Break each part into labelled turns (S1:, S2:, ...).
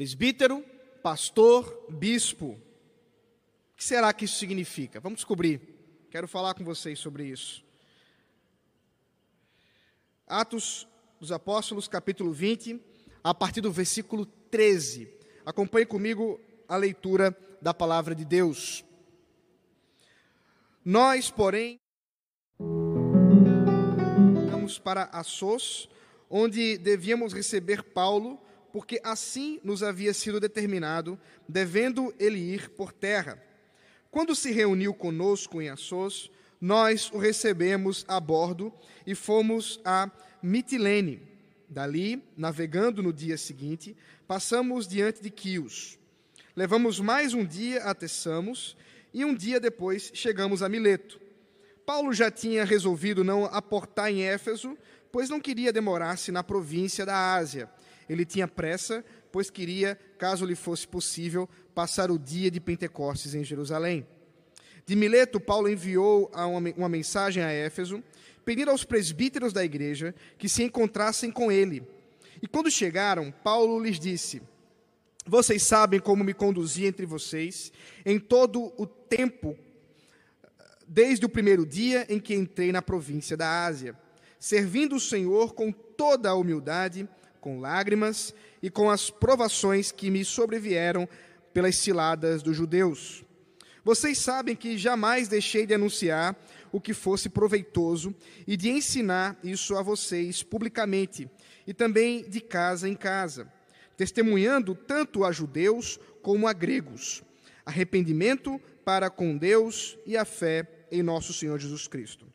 S1: Presbítero, pastor, bispo. O que será que isso significa? Vamos descobrir. Quero falar com vocês sobre isso. Atos dos Apóstolos, capítulo 20, a partir do versículo 13. Acompanhe comigo a leitura da palavra de Deus. Nós, porém, vamos para Assos, onde devíamos receber Paulo, porque assim nos havia sido determinado, devendo ele ir por terra. Quando se reuniu conosco em Assos, nós o recebemos a bordo e fomos a Mitilene. Dali, navegando no dia seguinte, passamos diante de Quios. Levamos mais um dia até Samos e um dia depois chegamos a Mileto. Paulo já tinha resolvido não aportar em Éfeso, pois não queria demorar-se na província da Ásia. Ele tinha pressa, pois queria, caso lhe fosse possível, passar o dia de Pentecostes em Jerusalém. De Mileto, Paulo enviou uma mensagem a Éfeso, pedindo aos presbíteros da igreja que se encontrassem com ele. E quando chegaram, Paulo lhes disse: Vocês sabem como me conduzi entre vocês em todo o tempo, desde o primeiro dia em que entrei na província da Ásia, servindo o Senhor com toda a humildade, com lágrimas e com as provações que me sobrevieram pelas ciladas dos judeus. Vocês sabem que jamais deixei de anunciar o que fosse proveitoso e de ensinar isso a vocês publicamente e também de casa em casa, testemunhando tanto a judeus como a gregos, arrependimento para com Deus e a fé em nosso Senhor Jesus Cristo.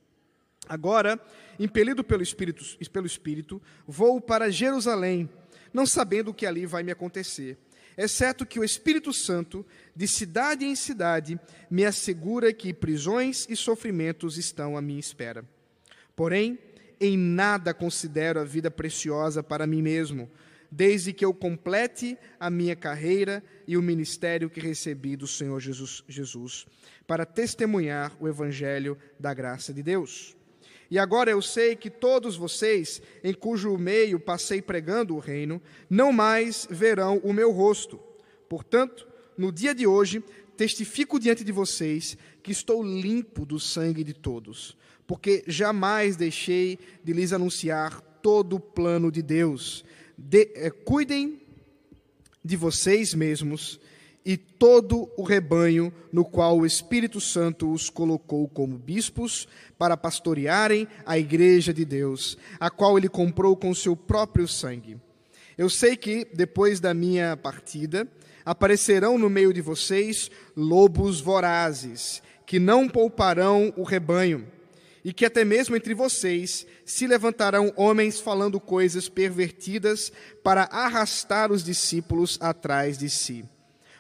S1: Agora, impelido pelo Espírito, pelo Espírito, vou para Jerusalém, não sabendo o que ali vai me acontecer exceto que o Espírito Santo, de cidade em cidade, me assegura que prisões e sofrimentos estão à minha espera. Porém, em nada considero a vida preciosa para mim mesmo, desde que eu complete a minha carreira e o ministério que recebi do Senhor Jesus, Jesus para testemunhar o Evangelho da graça de Deus. E agora eu sei que todos vocês, em cujo meio passei pregando o reino, não mais verão o meu rosto. Portanto, no dia de hoje, testifico diante de vocês que estou limpo do sangue de todos, porque jamais deixei de lhes anunciar todo o plano de Deus. De, eh, cuidem de vocês mesmos e todo o rebanho no qual o Espírito Santo os colocou como bispos para pastorearem a igreja de Deus, a qual ele comprou com seu próprio sangue. Eu sei que, depois da minha partida, aparecerão no meio de vocês lobos vorazes, que não pouparão o rebanho, e que até mesmo entre vocês se levantarão homens falando coisas pervertidas para arrastar os discípulos atrás de si.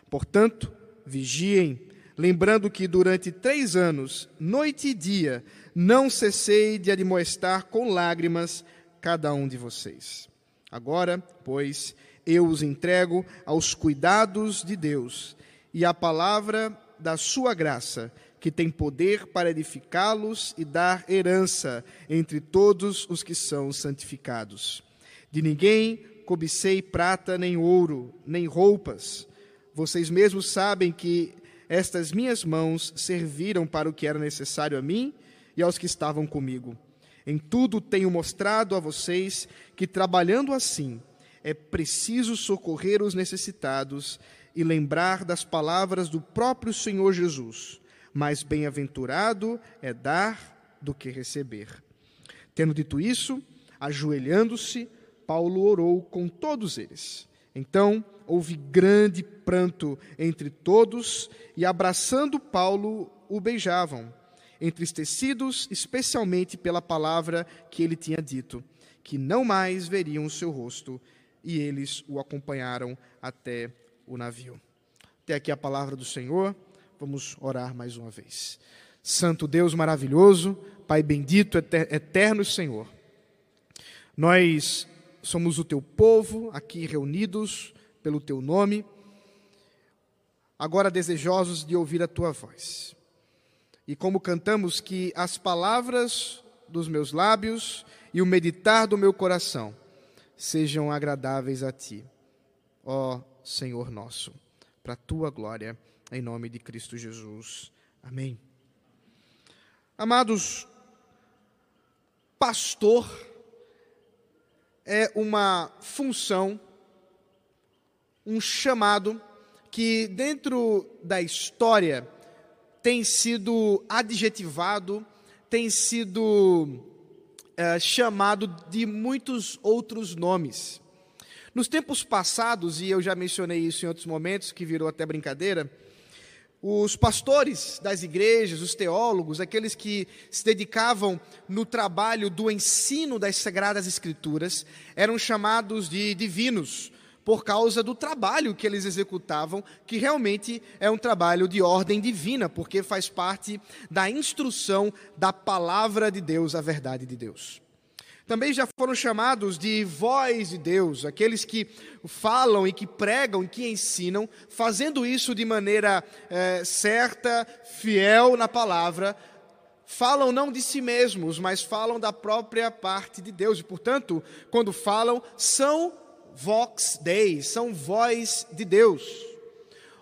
S1: Portanto, vigiem, lembrando que durante três anos, noite e dia, não cessei de admoestar com lágrimas cada um de vocês. Agora, pois, eu os entrego aos cuidados de Deus e à palavra da sua graça, que tem poder para edificá-los e dar herança entre todos os que são santificados. De ninguém cobicei prata nem ouro, nem roupas vocês mesmos sabem que estas minhas mãos serviram para o que era necessário a mim e aos que estavam comigo. Em tudo tenho mostrado a vocês que, trabalhando assim, é preciso socorrer os necessitados e lembrar das palavras do próprio Senhor Jesus. Mais bem-aventurado é dar do que receber. Tendo dito isso, ajoelhando-se, Paulo orou com todos eles. Então, houve grande pranto entre todos, e abraçando Paulo, o beijavam, entristecidos especialmente pela palavra que ele tinha dito, que não mais veriam o seu rosto, e eles o acompanharam até o navio. Até aqui a palavra do Senhor, vamos orar mais uma vez. Santo Deus maravilhoso, Pai bendito, eterno Senhor, nós somos o teu povo aqui reunidos pelo teu nome, agora desejosos de ouvir a tua voz. E como cantamos, que as palavras dos meus lábios e o meditar do meu coração sejam agradáveis a ti. ó Senhor nosso, para a tua glória, em nome de Cristo Jesus. Amém. Amados, pastor é uma função, um chamado que dentro da história tem sido adjetivado, tem sido é, chamado de muitos outros nomes. Nos tempos passados, e eu já mencionei isso em outros momentos, que virou até brincadeira, os pastores das igrejas, os teólogos, aqueles que se dedicavam no trabalho do ensino das Sagradas Escrituras, eram chamados de divinos, por causa do trabalho que eles executavam, que realmente é um trabalho de ordem divina, porque faz parte da instrução da palavra de Deus, a verdade de Deus. Também já foram chamados de voz de Deus, aqueles que falam e que pregam e que ensinam, fazendo isso de maneira é, certa, fiel na palavra, falam não de si mesmos, mas falam da própria parte de Deus. E, portanto, quando falam, são vox dei, são voz de Deus.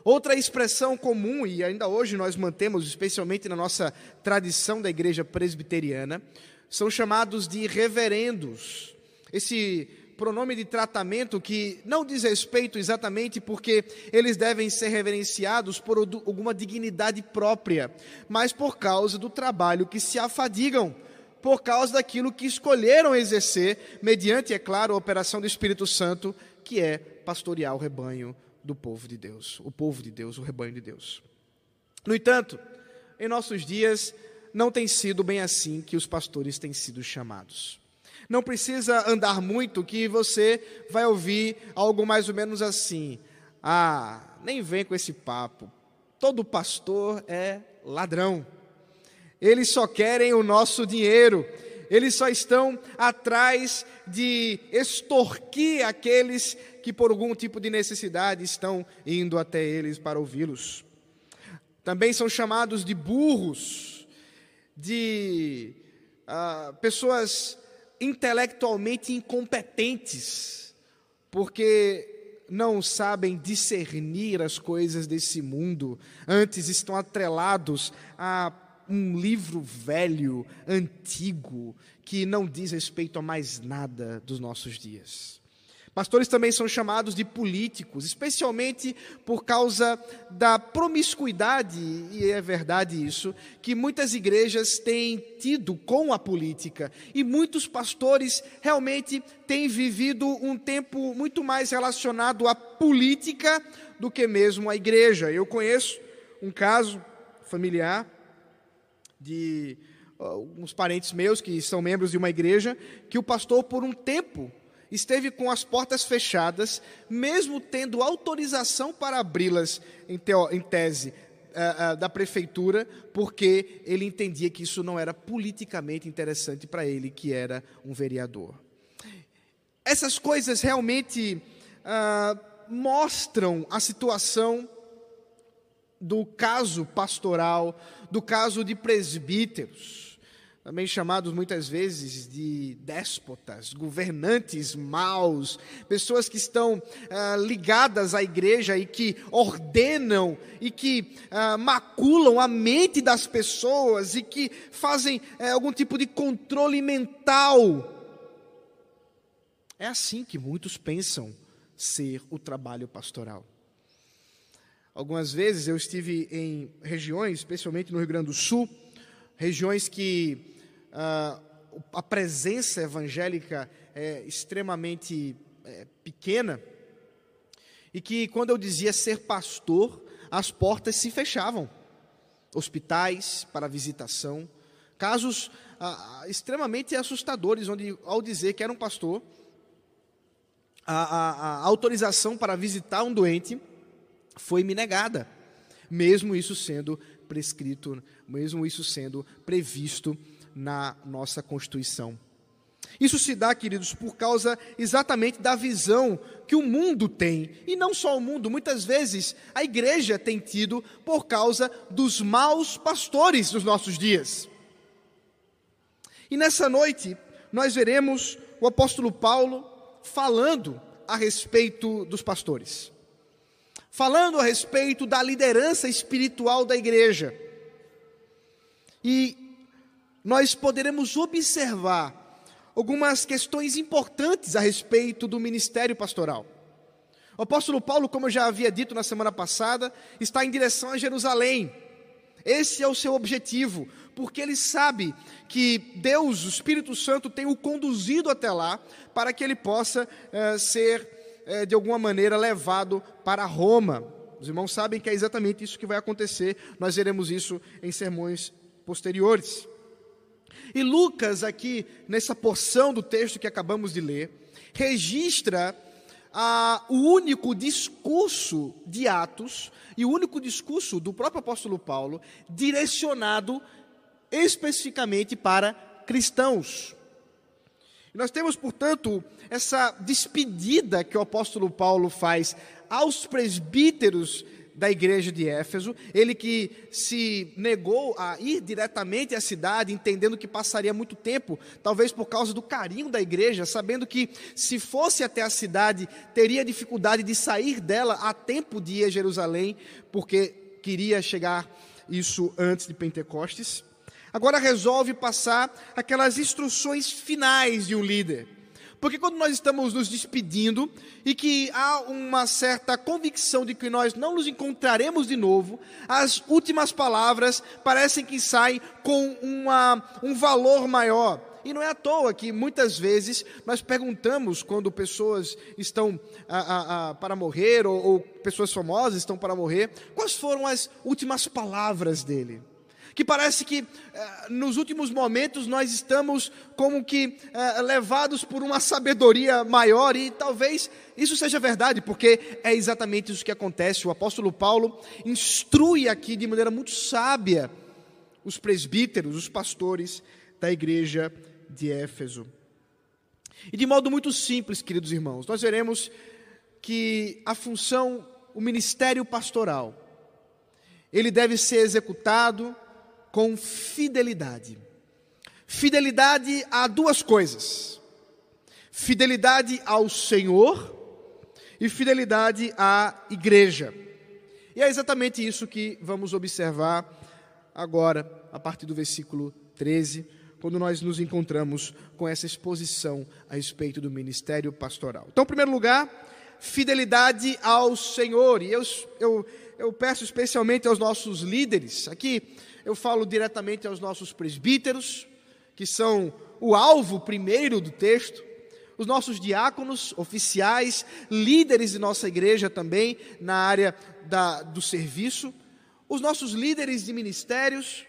S1: Outra expressão comum, e ainda hoje nós mantemos, especialmente na nossa tradição da igreja presbiteriana, são chamados de reverendos. Esse pronome de tratamento que não diz respeito exatamente porque eles devem ser reverenciados por alguma dignidade própria, mas por causa do trabalho que se afadigam, por causa daquilo que escolheram exercer, mediante, é claro, a operação do Espírito Santo, que é pastorear o rebanho do povo de Deus, o povo de Deus, o rebanho de Deus. No entanto, em nossos dias, não tem sido bem assim que os pastores têm sido chamados. Não precisa andar muito que você vai ouvir algo mais ou menos assim: ah, nem vem com esse papo. Todo pastor é ladrão. Eles só querem o nosso dinheiro. Eles só estão atrás de extorquir aqueles que, por algum tipo de necessidade, estão indo até eles para ouvi-los. Também são chamados de burros de uh, pessoas intelectualmente incompetentes, porque não sabem discernir as coisas desse mundo, antes estão atrelados a um livro velho, antigo, que não diz respeito a mais nada dos nossos dias. Pastores também são chamados de políticos, especialmente por causa da promiscuidade, e é verdade isso, que muitas igrejas têm tido com a política. E muitos pastores realmente têm vivido um tempo muito mais relacionado à política do que mesmo à igreja. Eu conheço um caso familiar de alguns parentes meus que são membros de uma igreja, que o pastor, por um tempo, esteve com as portas fechadas, mesmo tendo autorização para abri-las, em, em, tese, uh, uh, da prefeitura, porque ele entendia que isso não era politicamente interessante para ele, que era um vereador. Essas coisas realmente uh, mostram a situação do caso pastoral, do caso de presbíteros também chamados muitas vezes de déspotas, governantes maus, pessoas que estão ah, ligadas à igreja e que ordenam e que ah, maculam a mente das pessoas e que fazem eh, algum tipo de controle mental. É assim que muitos pensam ser o trabalho pastoral. Algumas vezes eu estive em regiões, especialmente no Rio Grande do Sul, regiões que uh, a presença evangélica é extremamente é, pequena, e que quando eu dizia ser pastor, as portas se fechavam. Hospitais para visitação, casos ah, extremamente assustadores, onde ao dizer que era um pastor, a, a, a autorização para visitar um doente foi me negada, mesmo isso sendo prescrito, mesmo isso sendo previsto na nossa Constituição. Isso se dá, queridos, por causa exatamente da visão que o mundo tem, e não só o mundo, muitas vezes a igreja tem tido por causa dos maus pastores dos nossos dias. E nessa noite nós veremos o apóstolo Paulo falando a respeito dos pastores, falando a respeito da liderança espiritual da igreja. E nós poderemos observar algumas questões importantes a respeito do ministério pastoral. O apóstolo Paulo, como eu já havia dito na semana passada, está em direção a Jerusalém. Esse é o seu objetivo, porque ele sabe que Deus, o Espírito Santo, tem o conduzido até lá para que ele possa eh, ser, eh, de alguma maneira, levado para Roma. Os irmãos sabem que é exatamente isso que vai acontecer, nós veremos isso em sermões posteriores. E Lucas, aqui, nessa porção do texto que acabamos de ler, registra ah, o único discurso de Atos e o único discurso do próprio apóstolo Paulo direcionado especificamente para cristãos. Nós temos, portanto, essa despedida que o apóstolo Paulo faz aos presbíteros da igreja de Éfeso, ele que se negou a ir diretamente à cidade, entendendo que passaria muito tempo, talvez por causa do carinho da igreja, sabendo que se fosse até a cidade, teria dificuldade de sair dela a tempo de ir a Jerusalém, porque queria chegar isso antes de Pentecostes. Agora resolve passar aquelas instruções finais de um líder porque quando nós estamos nos despedindo e que há uma certa convicção de que nós não nos encontraremos de novo, as últimas palavras parecem que saem com uma, um valor maior. E não é à toa que muitas vezes nós perguntamos quando pessoas estão a, a, a, para morrer ou, ou pessoas famosas estão para morrer, quais foram as últimas palavras dele que parece que eh, nos últimos momentos nós estamos como que eh, levados por uma sabedoria maior, e talvez isso seja verdade, porque é exatamente isso que acontece. O apóstolo Paulo instrui aqui de maneira muito sábia os presbíteros, os pastores da igreja de Éfeso. E de modo muito simples, queridos irmãos, nós veremos que a função, o ministério pastoral, ele deve ser executado com fidelidade. Fidelidade a duas coisas: fidelidade ao Senhor e fidelidade à igreja. E é exatamente isso que vamos observar agora, a partir do versículo 13, quando nós nos encontramos com essa exposição a respeito do ministério pastoral. Então, em primeiro lugar, fidelidade ao Senhor. E eu, eu, eu peço especialmente aos nossos líderes aqui eu falo diretamente aos nossos presbíteros, que são o alvo primeiro do texto, os nossos diáconos, oficiais, líderes de nossa igreja também na área da, do serviço, os nossos líderes de ministérios.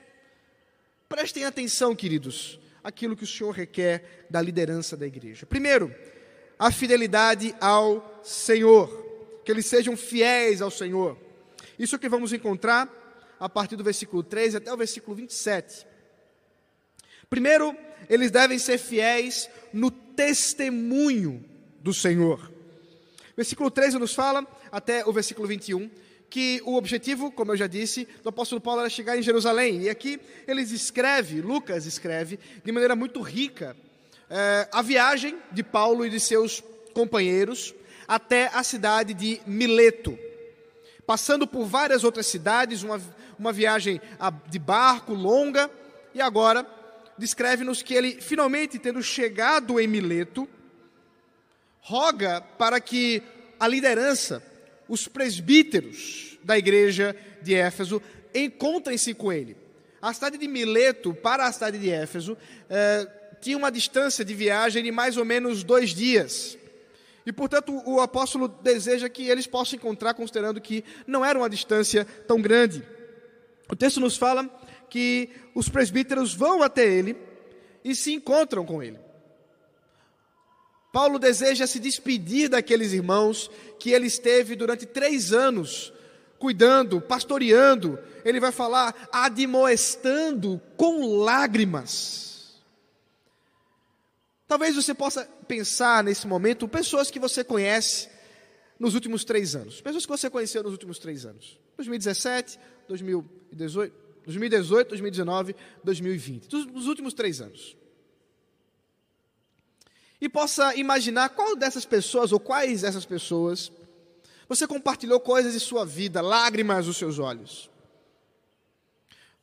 S1: Prestem atenção, queridos, aquilo que o Senhor requer da liderança da igreja. Primeiro, a fidelidade ao Senhor, que eles sejam fiéis ao Senhor. Isso é que vamos encontrar a partir do versículo 13 até o versículo 27. Primeiro, eles devem ser fiéis no testemunho do Senhor. Versículo 13 nos fala, até o versículo 21, que o objetivo, como eu já disse, do apóstolo Paulo era chegar em Jerusalém. E aqui ele escreve, Lucas escreve, de maneira muito rica, é, a viagem de Paulo e de seus companheiros até a cidade de Mileto passando por várias outras cidades, uma, uma viagem de barco longa, e agora descreve-nos que ele, finalmente tendo chegado em Mileto, roga para que a liderança, os presbíteros da igreja de Éfeso, encontrem-se com ele. A cidade de Mileto para a cidade de Éfeso eh, tinha uma distância de viagem de mais ou menos dois dias. E, portanto, o apóstolo deseja que eles possam encontrar, considerando que não era uma distância tão grande. O texto nos fala que os presbíteros vão até ele e se encontram com ele. Paulo deseja se despedir daqueles irmãos que ele esteve durante três anos cuidando, pastoreando. Ele vai falar admoestando com lágrimas. Talvez você possa pensar nesse momento pessoas que você conhece nos últimos três anos. Pessoas que você conheceu nos últimos três anos. 2017, 2018, 2018 2019, 2020. Nos últimos três anos. e possa imaginar qual dessas pessoas ou quais dessas pessoas você compartilhou coisas de sua vida, lágrimas dos seus olhos.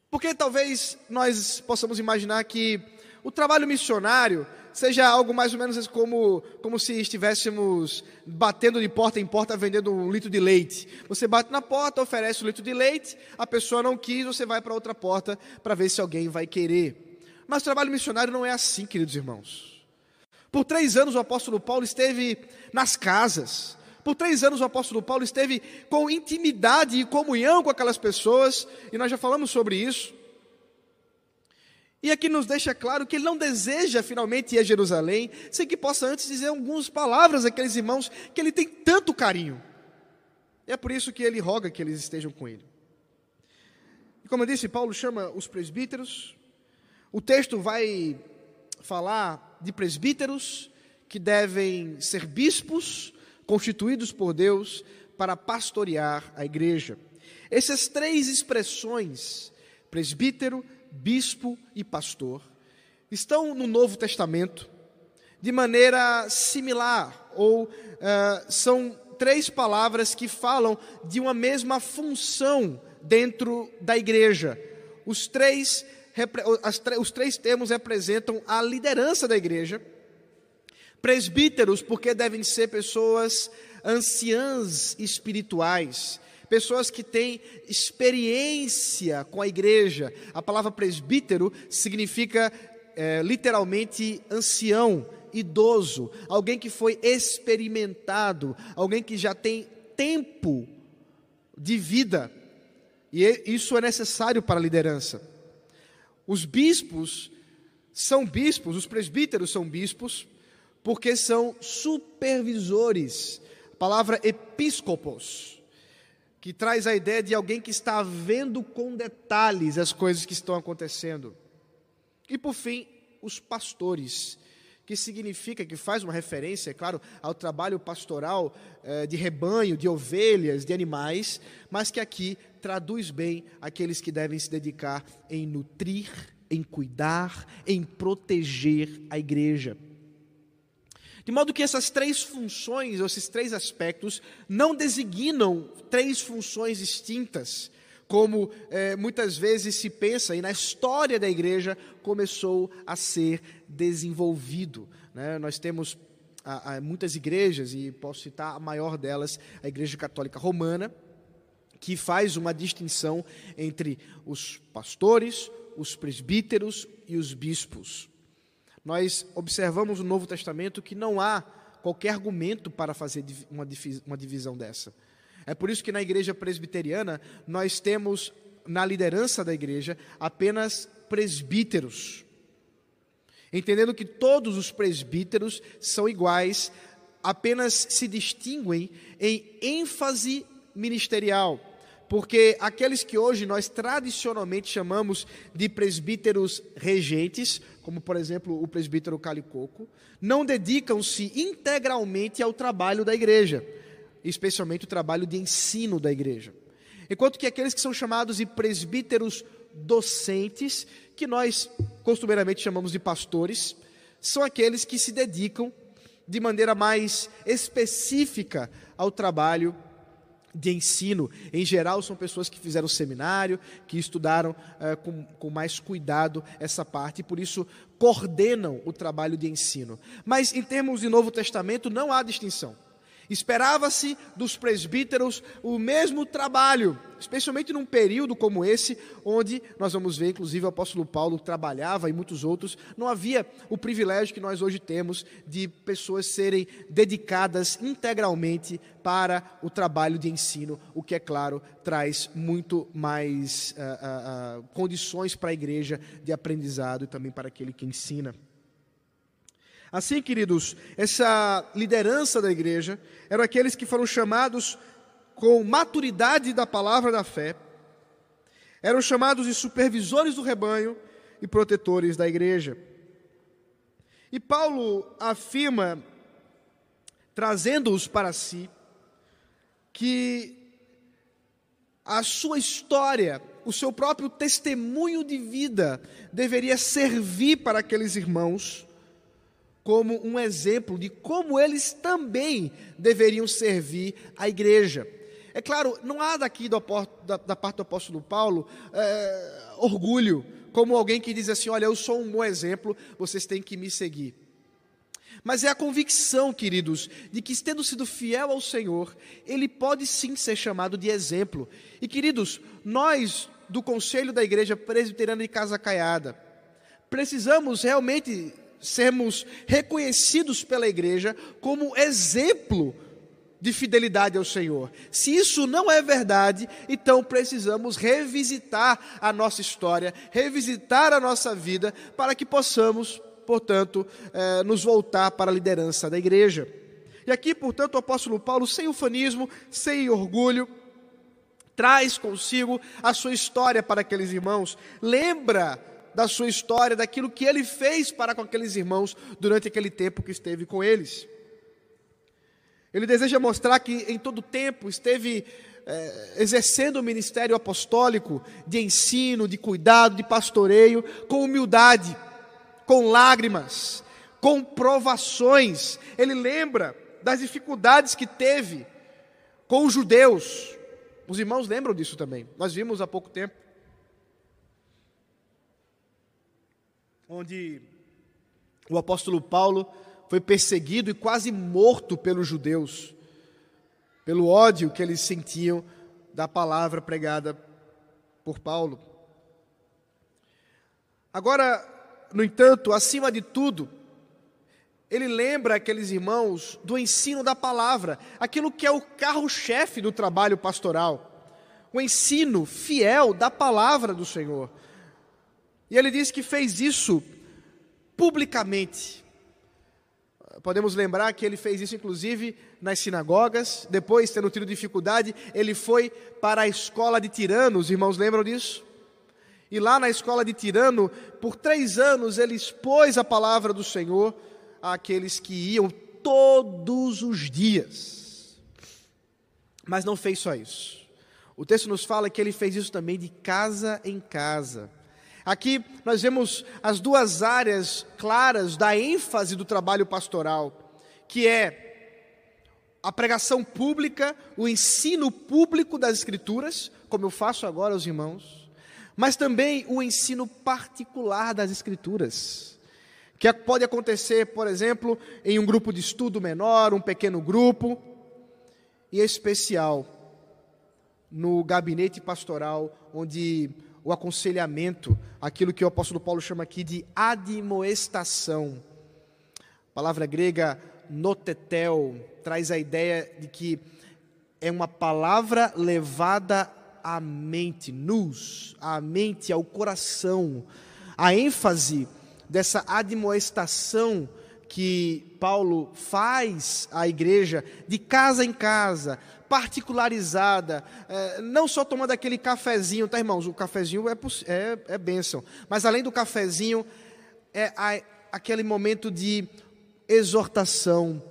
S1: Porque talvez nós possamos imaginar que o trabalho missionário seja algo mais ou menos como, como se estivéssemos batendo de porta em porta vendendo um litro de leite. Você bate na porta, oferece um litro de leite, a pessoa não quis, você vai para outra porta para ver se alguém vai querer. Mas o trabalho missionário não é assim, queridos irmãos. Por três anos o apóstolo Paulo esteve nas casas. Por três anos o apóstolo Paulo esteve com intimidade e comunhão com aquelas pessoas, e nós já falamos sobre isso. E aqui nos deixa claro que ele não deseja finalmente ir a Jerusalém, sem que possa antes dizer algumas palavras àqueles irmãos que ele tem tanto carinho. E é por isso que ele roga que eles estejam com ele. E como eu disse, Paulo chama os presbíteros. O texto vai falar de presbíteros que devem ser bispos constituídos por Deus para pastorear a igreja. Essas três expressões, presbítero, bispo e pastor, estão no Novo Testamento de maneira similar, ou uh, são três palavras que falam de uma mesma função dentro da igreja. Os três, os três termos representam a liderança da igreja. Presbíteros, porque devem ser pessoas anciãs espirituais, pessoas que têm experiência com a igreja. A palavra presbítero significa é, literalmente ancião, idoso, alguém que foi experimentado, alguém que já tem tempo de vida. E isso é necessário para a liderança. Os bispos são bispos, os presbíteros são bispos, porque são supervisores. A palavra episcopos que traz a ideia de alguém que está vendo com detalhes as coisas que estão acontecendo. E por fim, os pastores, que significa, que faz uma referência, é claro, ao trabalho pastoral eh, de rebanho, de ovelhas, de animais, mas que aqui traduz bem aqueles que devem se dedicar em nutrir, em cuidar, em proteger a igreja. De modo que essas três funções, ou esses três aspectos, não designam três funções distintas, como é, muitas vezes se pensa, e na história da igreja começou a ser desenvolvido. Né? Nós temos a, a, muitas igrejas, e posso citar a maior delas, a Igreja Católica Romana, que faz uma distinção entre os pastores, os presbíteros e os bispos nós observamos no Novo Testamento que não há qualquer argumento para fazer uma divisão dessa. É por isso que na igreja presbiteriana nós temos na liderança da igreja apenas presbíteros. Entendendo que todos os presbíteros são iguais, apenas se distinguem em ênfase ministerial porque aqueles que hoje nós tradicionalmente chamamos de presbíteros regentes, como por exemplo o presbítero Calicoco, não dedicam-se integralmente ao trabalho da igreja, especialmente o trabalho de ensino da igreja. Enquanto que aqueles que são chamados de presbíteros docentes, que nós costumeiramente chamamos de pastores, são aqueles que se dedicam de maneira mais específica ao trabalho de ensino. Em geral, são pessoas que fizeram seminário, que estudaram uh, com, com mais cuidado essa parte e por isso coordenam o trabalho de ensino. Mas em termos de Novo Testamento, não há distinção. Esperava-se dos presbíteros o mesmo trabalho, especialmente num período como esse, onde nós vamos ver, inclusive, o apóstolo Paulo trabalhava e muitos outros. Não havia o privilégio que nós hoje temos de pessoas serem dedicadas integralmente para o trabalho de ensino, o que, é claro, traz muito mais uh, uh, uh, condições para a igreja de aprendizado e também para aquele que ensina. Assim, queridos, essa liderança da igreja eram aqueles que foram chamados com maturidade da palavra da fé, eram chamados de supervisores do rebanho e protetores da igreja. E Paulo afirma, trazendo-os para si, que a sua história, o seu próprio testemunho de vida deveria servir para aqueles irmãos
S2: como um exemplo de como eles também deveriam servir a igreja. É claro, não há daqui do, da, da, parte do apóstolo Paulo é, orgulho, como alguém que diz assim: olha, eu sou um bom exemplo, vocês têm que me seguir. Mas é a convicção, queridos, de que, tendo sido fiel ao Senhor, ele pode sim ser chamado de exemplo. E, queridos, nós, do Conselho da Igreja Presbiteriana de Casa Caiada, precisamos realmente sermos reconhecidos pela igreja como exemplo de fidelidade ao Senhor. Se isso não é verdade, então precisamos revisitar a nossa história, revisitar a nossa vida, para que possamos, portanto, eh, nos voltar para a liderança da igreja. E aqui, portanto, o apóstolo Paulo, sem ufanismo, sem orgulho, traz consigo a sua história para aqueles irmãos, lembra da sua história, daquilo que ele fez para com aqueles irmãos durante aquele tempo que esteve com eles. Ele deseja mostrar que em todo tempo esteve é, exercendo o ministério apostólico de ensino, de cuidado, de pastoreio, com humildade, com lágrimas, com provações. Ele lembra das dificuldades que teve com os judeus. Os irmãos lembram disso também. Nós vimos há pouco tempo. Onde o apóstolo Paulo foi perseguido e quase morto pelos judeus, pelo ódio que eles sentiam da palavra pregada por Paulo. Agora, no entanto, acima de tudo, ele lembra aqueles irmãos do ensino da palavra, aquilo que é o carro-chefe do trabalho pastoral, o ensino fiel da palavra do Senhor. E ele diz que fez isso publicamente, Podemos lembrar que ele fez isso inclusive nas sinagogas. Depois, tendo tido dificuldade, ele foi para a escola de Tirano. Os irmãos lembram disso? E lá na escola de Tirano, por três anos, ele expôs a palavra do Senhor àqueles que iam todos os dias. Mas não fez só isso. O texto nos fala que ele fez isso também de casa em casa. Aqui nós vemos as duas áreas claras da ênfase do trabalho pastoral, que é a pregação pública, o ensino público das Escrituras, como eu faço agora aos irmãos, mas também o ensino particular das Escrituras, que pode acontecer, por exemplo, em um grupo de estudo menor, um pequeno grupo, e em especial no gabinete pastoral, onde o aconselhamento, aquilo que o apóstolo Paulo chama aqui de admoestação. A palavra grega notetel traz a ideia de que é uma palavra levada à mente, nos, à mente, ao coração. A ênfase dessa admoestação que Paulo faz à igreja, de casa em casa, particularizada, é, não só tomando aquele cafezinho, tá, irmãos? O cafezinho é, é, é bênção, mas além do cafezinho, é a, aquele momento de exortação,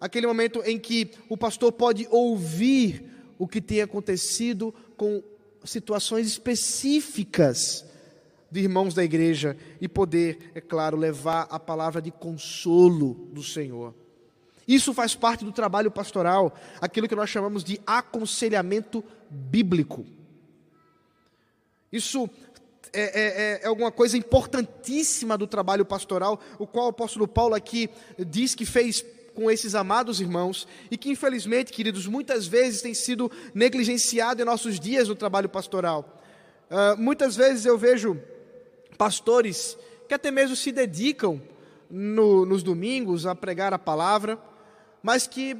S2: aquele momento em que o pastor pode ouvir o que tem acontecido com situações específicas de irmãos da igreja e poder, é claro, levar a palavra de consolo do Senhor. Isso faz parte do trabalho pastoral, aquilo que nós chamamos de aconselhamento bíblico. Isso é, é, é, é, alguma coisa importantíssima do trabalho pastoral, o qual o apóstolo Paulo aqui diz que fez com esses amados irmãos e que, infelizmente, queridos, muitas vezes tem sido negligenciado em nossos dias no trabalho pastoral. Uh, muitas vezes eu vejo pastores que até mesmo se dedicam no, nos domingos a pregar a palavra, mas que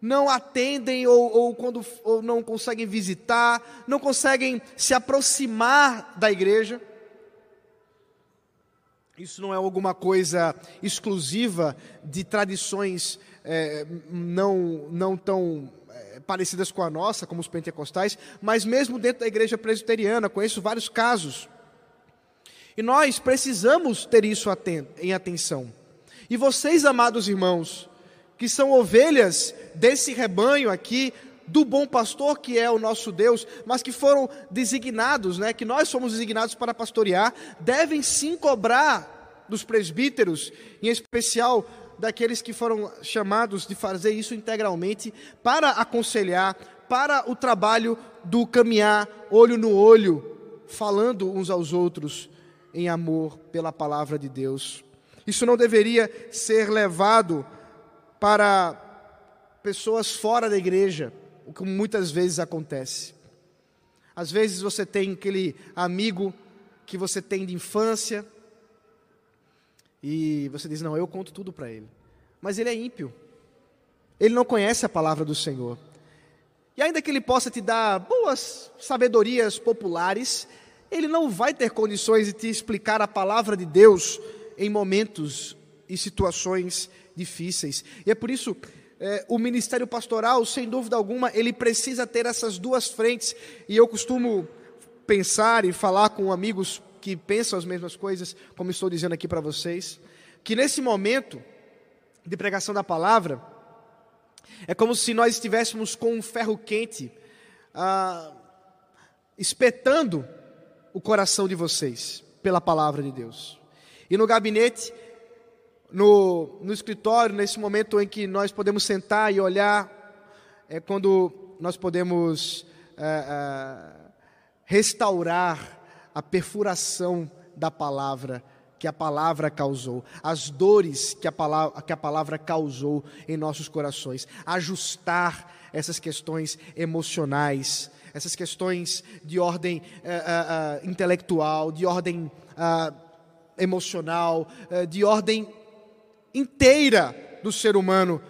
S2: não atendem ou, ou quando ou não conseguem visitar, não conseguem se aproximar da igreja. Isso não é alguma coisa exclusiva de tradições é, não, não tão é, parecidas com a nossa, como os pentecostais, mas mesmo dentro da igreja presbiteriana, conheço vários casos. E nós precisamos ter isso em atenção. E vocês, amados irmãos, que são ovelhas desse rebanho aqui, do bom pastor que é o nosso Deus, mas que foram designados, né, que nós somos designados para pastorear, devem sim cobrar dos presbíteros, em especial daqueles que foram chamados de fazer isso integralmente, para aconselhar, para o trabalho do caminhar olho no olho, falando uns aos outros em amor pela palavra de Deus. Isso não deveria ser levado para pessoas fora da igreja, o que muitas vezes acontece. Às vezes você tem aquele amigo que você tem de infância e você diz: Não, eu conto tudo para ele. Mas ele é ímpio, ele não conhece a palavra do Senhor. E ainda que ele possa te dar boas sabedorias populares, ele não vai ter condições de te explicar a palavra de Deus em momentos e situações difíceis. E é por isso é, o ministério pastoral, sem dúvida alguma, ele precisa ter essas duas frentes. E eu costumo pensar e falar com amigos que pensam as mesmas coisas, como estou dizendo aqui para vocês, que nesse momento de pregação da palavra, é como se nós estivéssemos com um ferro quente, ah, espetando o coração de vocês pela palavra de Deus. E no gabinete, no, no escritório, nesse momento em que nós podemos sentar e olhar, é quando nós podemos é, é, restaurar a perfuração da palavra que a palavra causou, as dores que a palavra, que a palavra causou em nossos corações, ajustar essas questões emocionais, essas questões de ordem uh, uh, intelectual, de ordem uh, emocional, de ordem inteira do ser humano,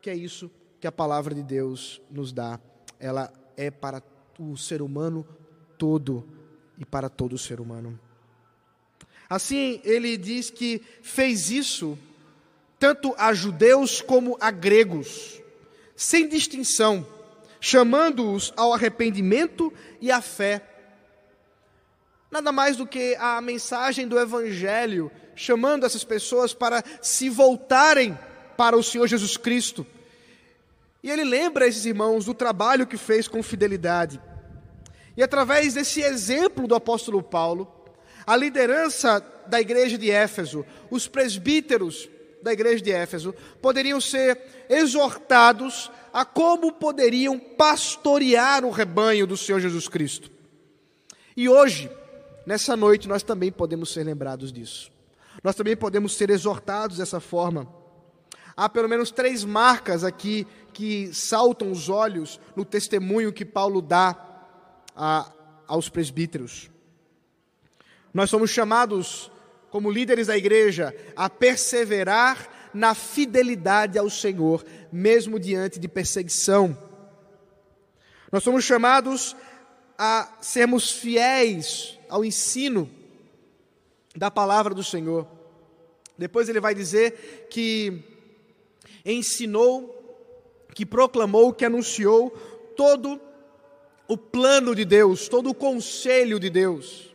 S2: que é isso que a palavra de Deus nos dá. Ela é para o ser humano todo e para todo ser humano. Assim, ele diz que fez isso tanto a judeus como a gregos, sem distinção, chamando-os ao arrependimento e à fé. Nada mais do que a mensagem do Evangelho, chamando essas pessoas para se voltarem para o Senhor Jesus Cristo. E ele lembra esses irmãos do trabalho que fez com fidelidade. E através desse exemplo do apóstolo Paulo, a liderança da igreja de Éfeso, os presbíteros da igreja de Éfeso, poderiam ser exortados a como poderiam pastorear o rebanho do Senhor Jesus Cristo. E hoje, nessa noite, nós também podemos ser lembrados disso. Nós também podemos ser exortados dessa forma. Há pelo menos três marcas aqui que saltam os olhos no testemunho que Paulo dá a, aos presbíteros. Nós somos chamados, como líderes da igreja, a perseverar na fidelidade ao Senhor, mesmo diante de perseguição. Nós somos chamados a sermos fiéis ao ensino da palavra do Senhor. Depois ele vai dizer que ensinou, que proclamou, que anunciou todo o plano de Deus, todo o conselho de Deus.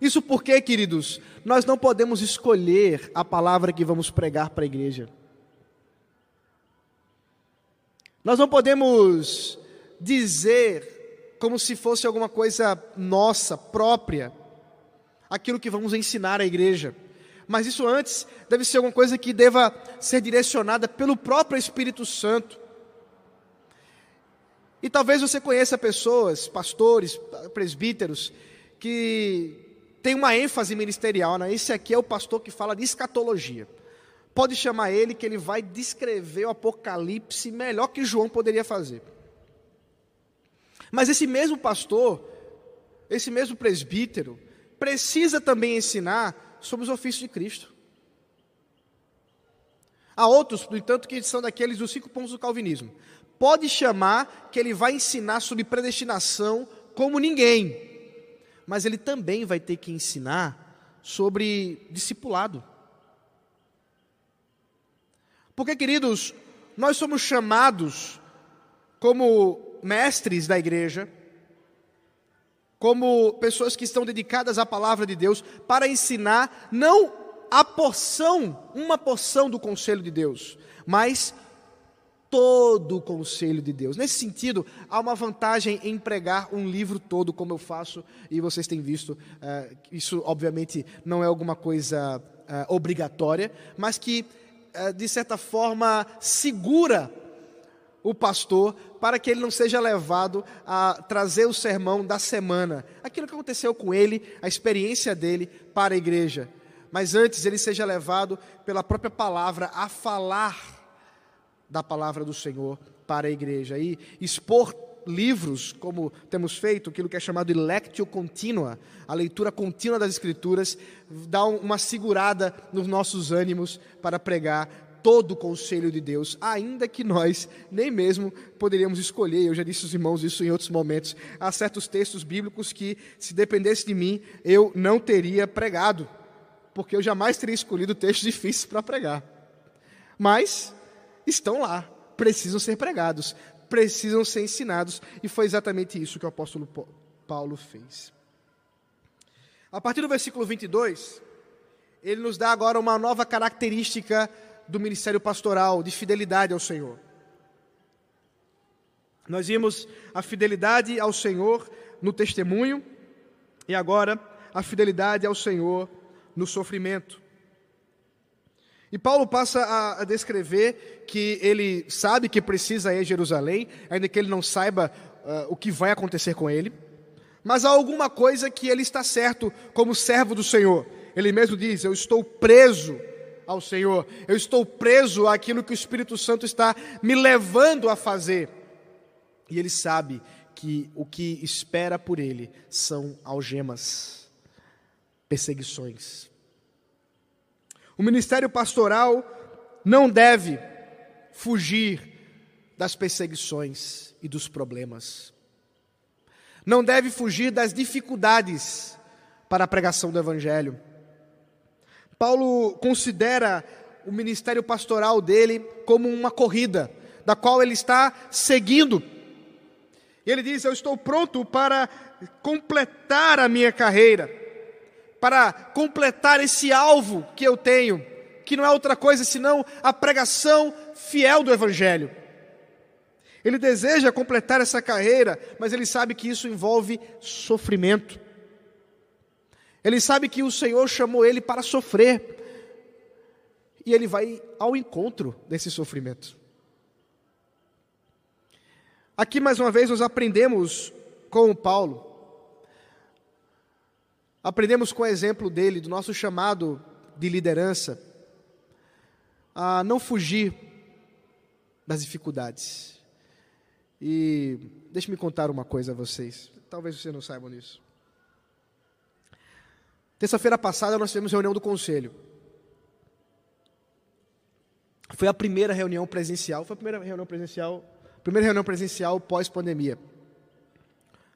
S2: Isso porque, queridos, nós não podemos escolher a palavra que vamos pregar para a igreja. Nós não podemos dizer como se fosse alguma coisa nossa, própria, aquilo que vamos ensinar à igreja. Mas isso antes deve ser alguma coisa que deva ser direcionada pelo próprio Espírito Santo. E talvez você conheça pessoas, pastores, presbíteros, que tem uma ênfase ministerial, né? Esse aqui é o pastor que fala de escatologia. Pode chamar ele que ele vai descrever o Apocalipse melhor que João poderia fazer. Mas esse mesmo pastor, esse mesmo presbítero, precisa também ensinar sobre os ofícios de Cristo. Há outros, no entanto, que são daqueles dos cinco pontos do calvinismo. Pode chamar que ele vai ensinar sobre predestinação como ninguém mas ele também vai ter que ensinar sobre discipulado. Porque, queridos, nós somos chamados como mestres da igreja, como pessoas que estão dedicadas à palavra de Deus, para ensinar não a porção, uma porção do conselho de Deus, mas todo o conselho de Deus. Nesse sentido, há uma vantagem em pregar um livro todo, como eu faço, e vocês têm visto, uh, isso obviamente não é alguma coisa uh, obrigatória, mas que, uh, de certa forma, segura o pastor para que ele não seja levado a trazer o sermão da semana, aquilo que aconteceu com ele, a experiência dele para a igreja. Mas antes ele seja levado pela própria palavra a falar da palavra do Senhor para a igreja e expor livros, como temos feito, aquilo que é chamado de lectio continua, a leitura contínua das Escrituras, dá uma segurada nos nossos ânimos para pregar todo o conselho de Deus, ainda que nós nem mesmo poderíamos escolher. Eu já disse aos irmãos isso em outros momentos. Há certos textos bíblicos que, se dependesse de mim, eu não teria pregado, porque eu jamais teria escolhido textos difíceis para pregar. Mas estão lá, precisam ser pregados, precisam ser ensinados, e foi exatamente isso que o apóstolo Paulo fez. A partir do versículo 22, ele nos dá agora uma nova característica do ministério pastoral, de fidelidade ao Senhor. Nós vimos a fidelidade ao Senhor no testemunho e agora a fidelidade ao Senhor no sofrimento. E Paulo passa a, descrever que ele sabe que precisa ir a Jerusalém, ainda que ele não saiba uh, o que vai acontecer com ele, mas há alguma coisa que ele está certo como servo do Senhor. Ele mesmo diz: Eu estou preso ao Senhor. Eu estou preso àquilo que o Espírito Santo está me levando a fazer. E ele sabe que o que espera por ele são algemas, perseguições. O ministério pastoral não deve fugir das perseguições e dos problemas. Não deve fugir das dificuldades para a pregação do Evangelho. Paulo considera o ministério pastoral dele como uma corrida, da qual ele está seguindo. E ele diz: Eu estou pronto para completar a minha carreira, para completar esse alvo que eu tenho, que não é outra coisa senão a pregação fiel do Evangelho. Ele deseja completar essa carreira, mas ele sabe que isso envolve sofrimento. Ele sabe que o Senhor chamou ele para sofrer. E ele vai ao encontro desse sofrimento. Aqui mais uma vez nós aprendemos com Paulo. Aprendemos com o exemplo dele, do nosso chamado de liderança, a não fugir das dificuldades. E deixe-me contar uma coisa a vocês. Talvez vocês não saibam disso. Terça-feira passada nós tivemos reunião do conselho. Foi a primeira reunião presencial, foi a primeira reunião presencial, primeira reunião presencial pós-pandemia.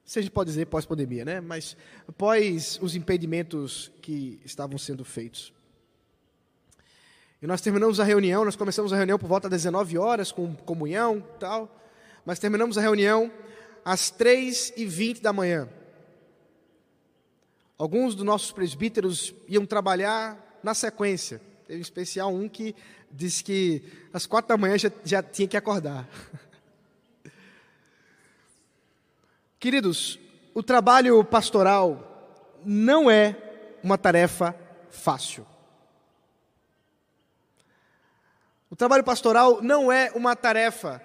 S2: Se a gente pode dizer pós-pandemia, né? Mas pós os impedimentos que estavam sendo feitos. E nós terminamos a reunião, nós começamos a reunião por volta das 19 horas, com comunhão tal. Mas terminamos a reunião às 3h20 da manhã. Alguns dos nossos presbíteros iam trabalhar na sequência. Teve em especial um que disse que às quatro da manhã já, já tinha que acordar. Queridos, o trabalho pastoral não é uma tarefa fácil. O trabalho pastoral não é uma tarefa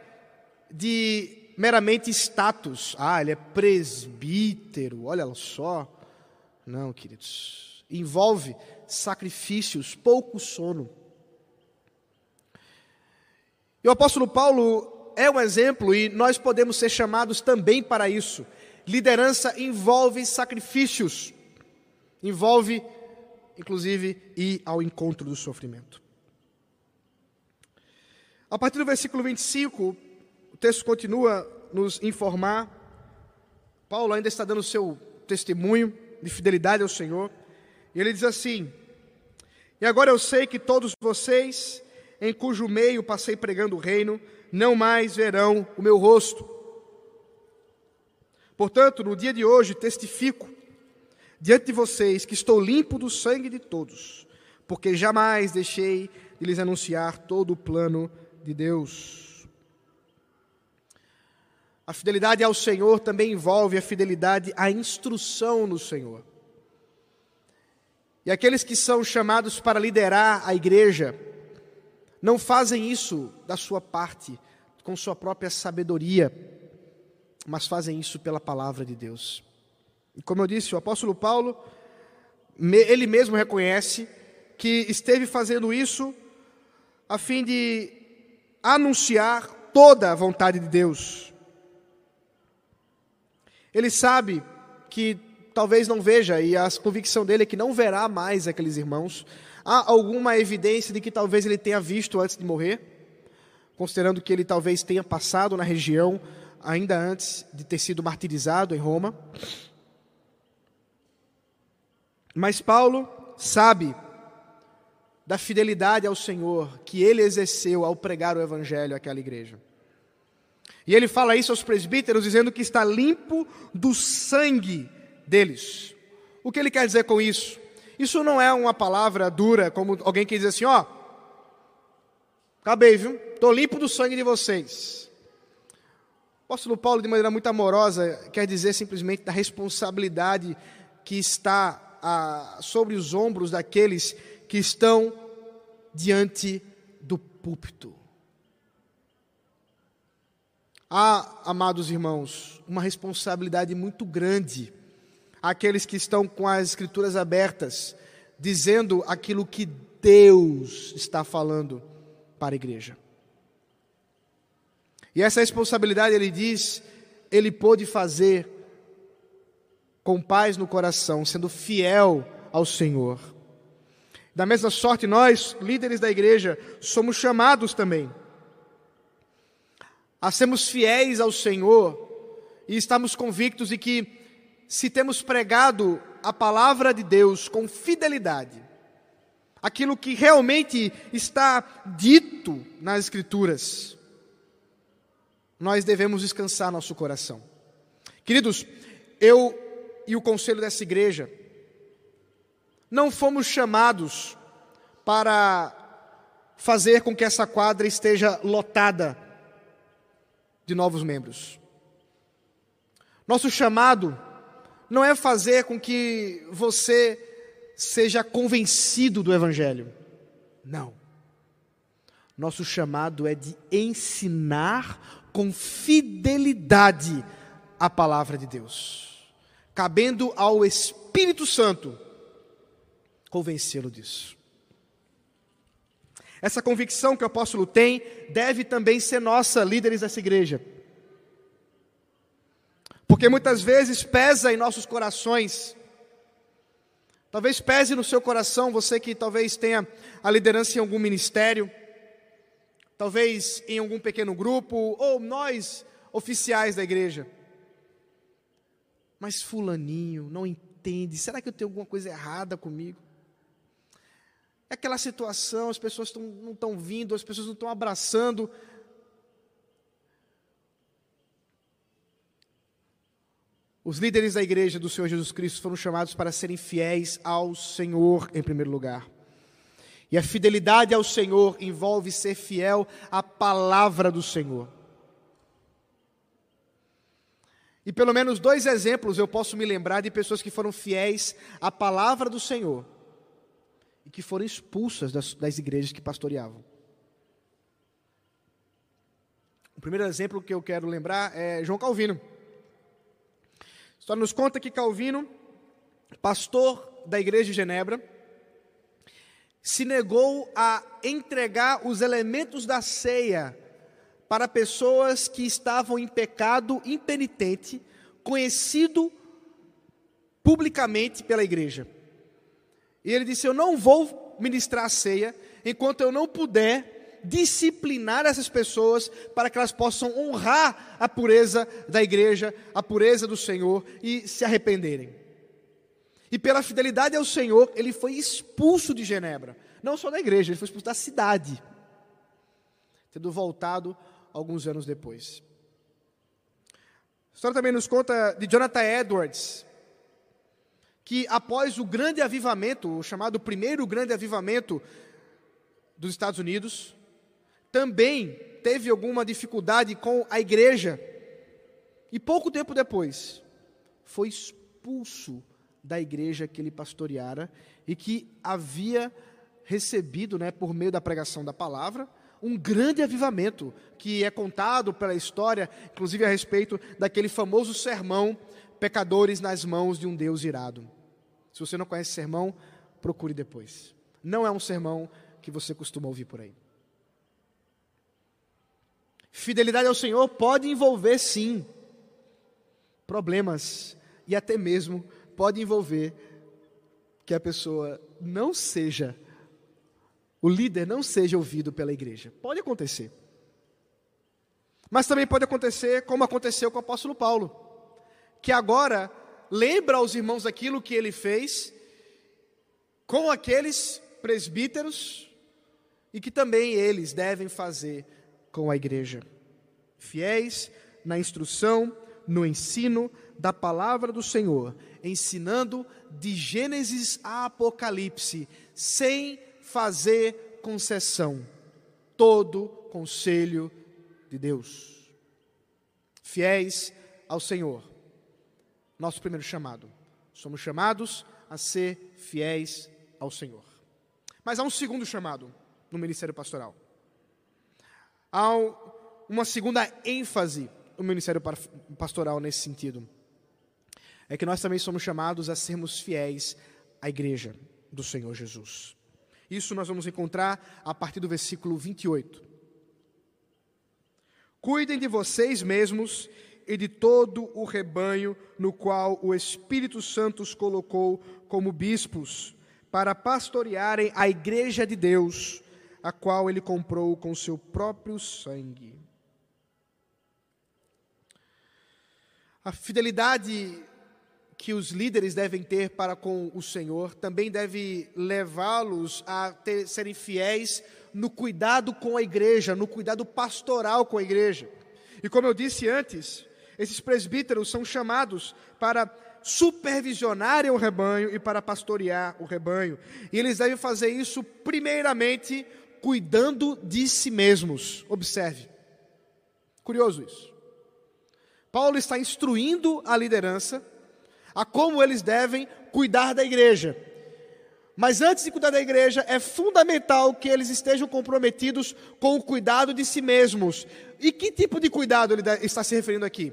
S2: de meramente status. Ah, ele é presbítero, olha só. Não, queridos. Envolve sacrifícios, pouco sono. E o apóstolo Paulo é um exemplo e nós podemos ser chamados também para isso. Liderança envolve sacrifícios, envolve, inclusive, ir ao encontro do sofrimento. A partir do versículo 25, o texto continua nos informar. Paulo ainda está dando seu testemunho de fidelidade ao Senhor. E ele diz assim: E agora eu sei que todos vocês, em cujo meio passei pregando o reino, não mais verão o meu rosto. Portanto, no dia de hoje testifico diante de vocês que estou limpo do sangue de todos, porque jamais deixei de lhes anunciar todo o plano de Deus. A fidelidade ao Senhor também envolve a fidelidade à instrução no Senhor. E aqueles que são chamados para liderar a igreja, não fazem isso da sua parte, com sua própria sabedoria, mas fazem isso pela palavra de Deus. E como eu disse, o apóstolo Paulo, ele mesmo reconhece que esteve fazendo isso a fim de anunciar toda a vontade de Deus. Ele sabe que talvez não veja, e a convicção dele é que não verá mais aqueles irmãos. Há alguma evidência de que talvez ele tenha visto antes de morrer, considerando que ele talvez tenha passado na região ainda antes de ter sido martirizado em Roma. Mas Paulo sabe da fidelidade ao Senhor que ele exerceu ao pregar o evangelho àquela igreja. E ele fala isso aos presbíteros, dizendo que está limpo do sangue deles. O que ele quer dizer com isso? Isso não é uma palavra dura, como alguém que diz assim: ó, acabei, viu? Estou limpo do sangue de vocês. O apóstolo Paulo, de maneira muito amorosa, quer dizer simplesmente da responsabilidade que está ah, sobre os ombros daqueles que estão diante do púlpito. Há, amados irmãos, uma responsabilidade muito grande àqueles que estão com as escrituras abertas, dizendo aquilo que Deus está falando para a igreja. E essa responsabilidade, ele diz, ele pôde fazer com paz no coração, sendo fiel ao Senhor. Da mesma sorte, nós, líderes da igreja, somos chamados também a sermos fiéis ao Senhor e estamos convictos de que, se temos pregado a palavra de Deus com fidelidade, aquilo que realmente está dito nas Escrituras, nós devemos descansar nosso coração. Queridos, eu e o conselho dessa igreja não fomos chamados para fazer com que essa quadra esteja lotada de novos membros. Nosso chamado não é fazer com que você seja convencido do Evangelho. Não. Nosso chamado é de ensinar com fidelidade a palavra de Deus, cabendo ao Espírito Santo convencê-lo disso. Essa convicção que o apóstolo tem deve também ser nossa, líderes dessa igreja. Porque muitas vezes pesa em nossos corações. Talvez pese no seu coração, você que talvez tenha a liderança em algum ministério, talvez em algum pequeno grupo, ou nós, oficiais da igreja. Mas Fulaninho não entende, será que eu tenho alguma coisa errada comigo? É aquela situação, as pessoas tão, não estão vindo, as pessoas não estão abraçando. Os líderes da igreja do Senhor Jesus Cristo foram chamados para serem fiéis ao Senhor em primeiro lugar. E a fidelidade ao Senhor envolve ser fiel à palavra do Senhor. E pelo menos dois exemplos eu posso me lembrar de pessoas que foram fiéis à palavra do Senhor que foram expulsas das, das igrejas que pastoreavam. O primeiro exemplo que eu quero lembrar é João Calvino. A história nos conta que Calvino, pastor da igreja de Genebra, se negou a entregar os elementos da ceia para pessoas que estavam em pecado impenitente, conhecido publicamente pela igreja. E ele disse: Eu não vou ministrar a ceia enquanto eu não puder disciplinar essas pessoas para que elas possam honrar a pureza da igreja, a pureza do Senhor e se arrependerem. E pela fidelidade ao Senhor, ele foi expulso de Genebra, não só da igreja, ele foi expulso da cidade, tendo voltado alguns anos depois. A história também nos conta de Jonathan Edwards, que após o grande avivamento, o chamado primeiro grande avivamento dos Estados Unidos, também teve alguma dificuldade com a igreja. E pouco tempo depois, foi expulso da igreja que ele pastoreara e que havia recebido, né, por meio da pregação da palavra, um grande avivamento que é contado pela história, inclusive a respeito daquele famoso sermão Pecadores nas mãos de um Deus irado. Se você não conhece esse sermão, procure depois. Não é um sermão que você costuma ouvir por aí. Fidelidade ao Senhor pode envolver, sim, problemas e até mesmo pode envolver que a pessoa não seja o líder não seja ouvido pela igreja. Pode acontecer. Mas também pode acontecer como aconteceu com o apóstolo Paulo, que agora lembra aos irmãos aquilo que ele fez com aqueles presbíteros e que também eles devem fazer com a igreja. Fiéis na instrução, no ensino da palavra do Senhor, ensinando de Gênesis a Apocalipse, sem fazer concessão. Todo conselho de Deus. Fiéis ao Senhor. Nosso primeiro chamado. Somos chamados a ser fiéis ao Senhor. Mas há um segundo chamado no ministério pastoral. Há uma segunda ênfase no ministério pastoral nesse sentido. É que nós também somos chamados a sermos fiéis à igreja do Senhor Jesus. Isso nós vamos encontrar a partir do versículo 28. Cuidem de vocês mesmos e de todo o rebanho no qual o Espírito Santo os colocou como bispos, para pastorearem a igreja de Deus, a qual ele comprou com seu próprio sangue. A fidelidade que os líderes devem ter para com o Senhor também deve levá-los a ter, serem fiéis no cuidado com a igreja, no cuidado pastoral com a igreja. E como eu disse antes, esses presbíteros são chamados para supervisionarem o rebanho e para pastorear o rebanho. E eles devem fazer isso, primeiramente, cuidando de si mesmos. Observe. Curioso isso. Paulo está instruindo a liderança a como eles devem cuidar da igreja. Mas antes de cuidar da igreja, é fundamental que eles estejam comprometidos com o cuidado de si mesmos. E que tipo de cuidado ele está se referindo aqui?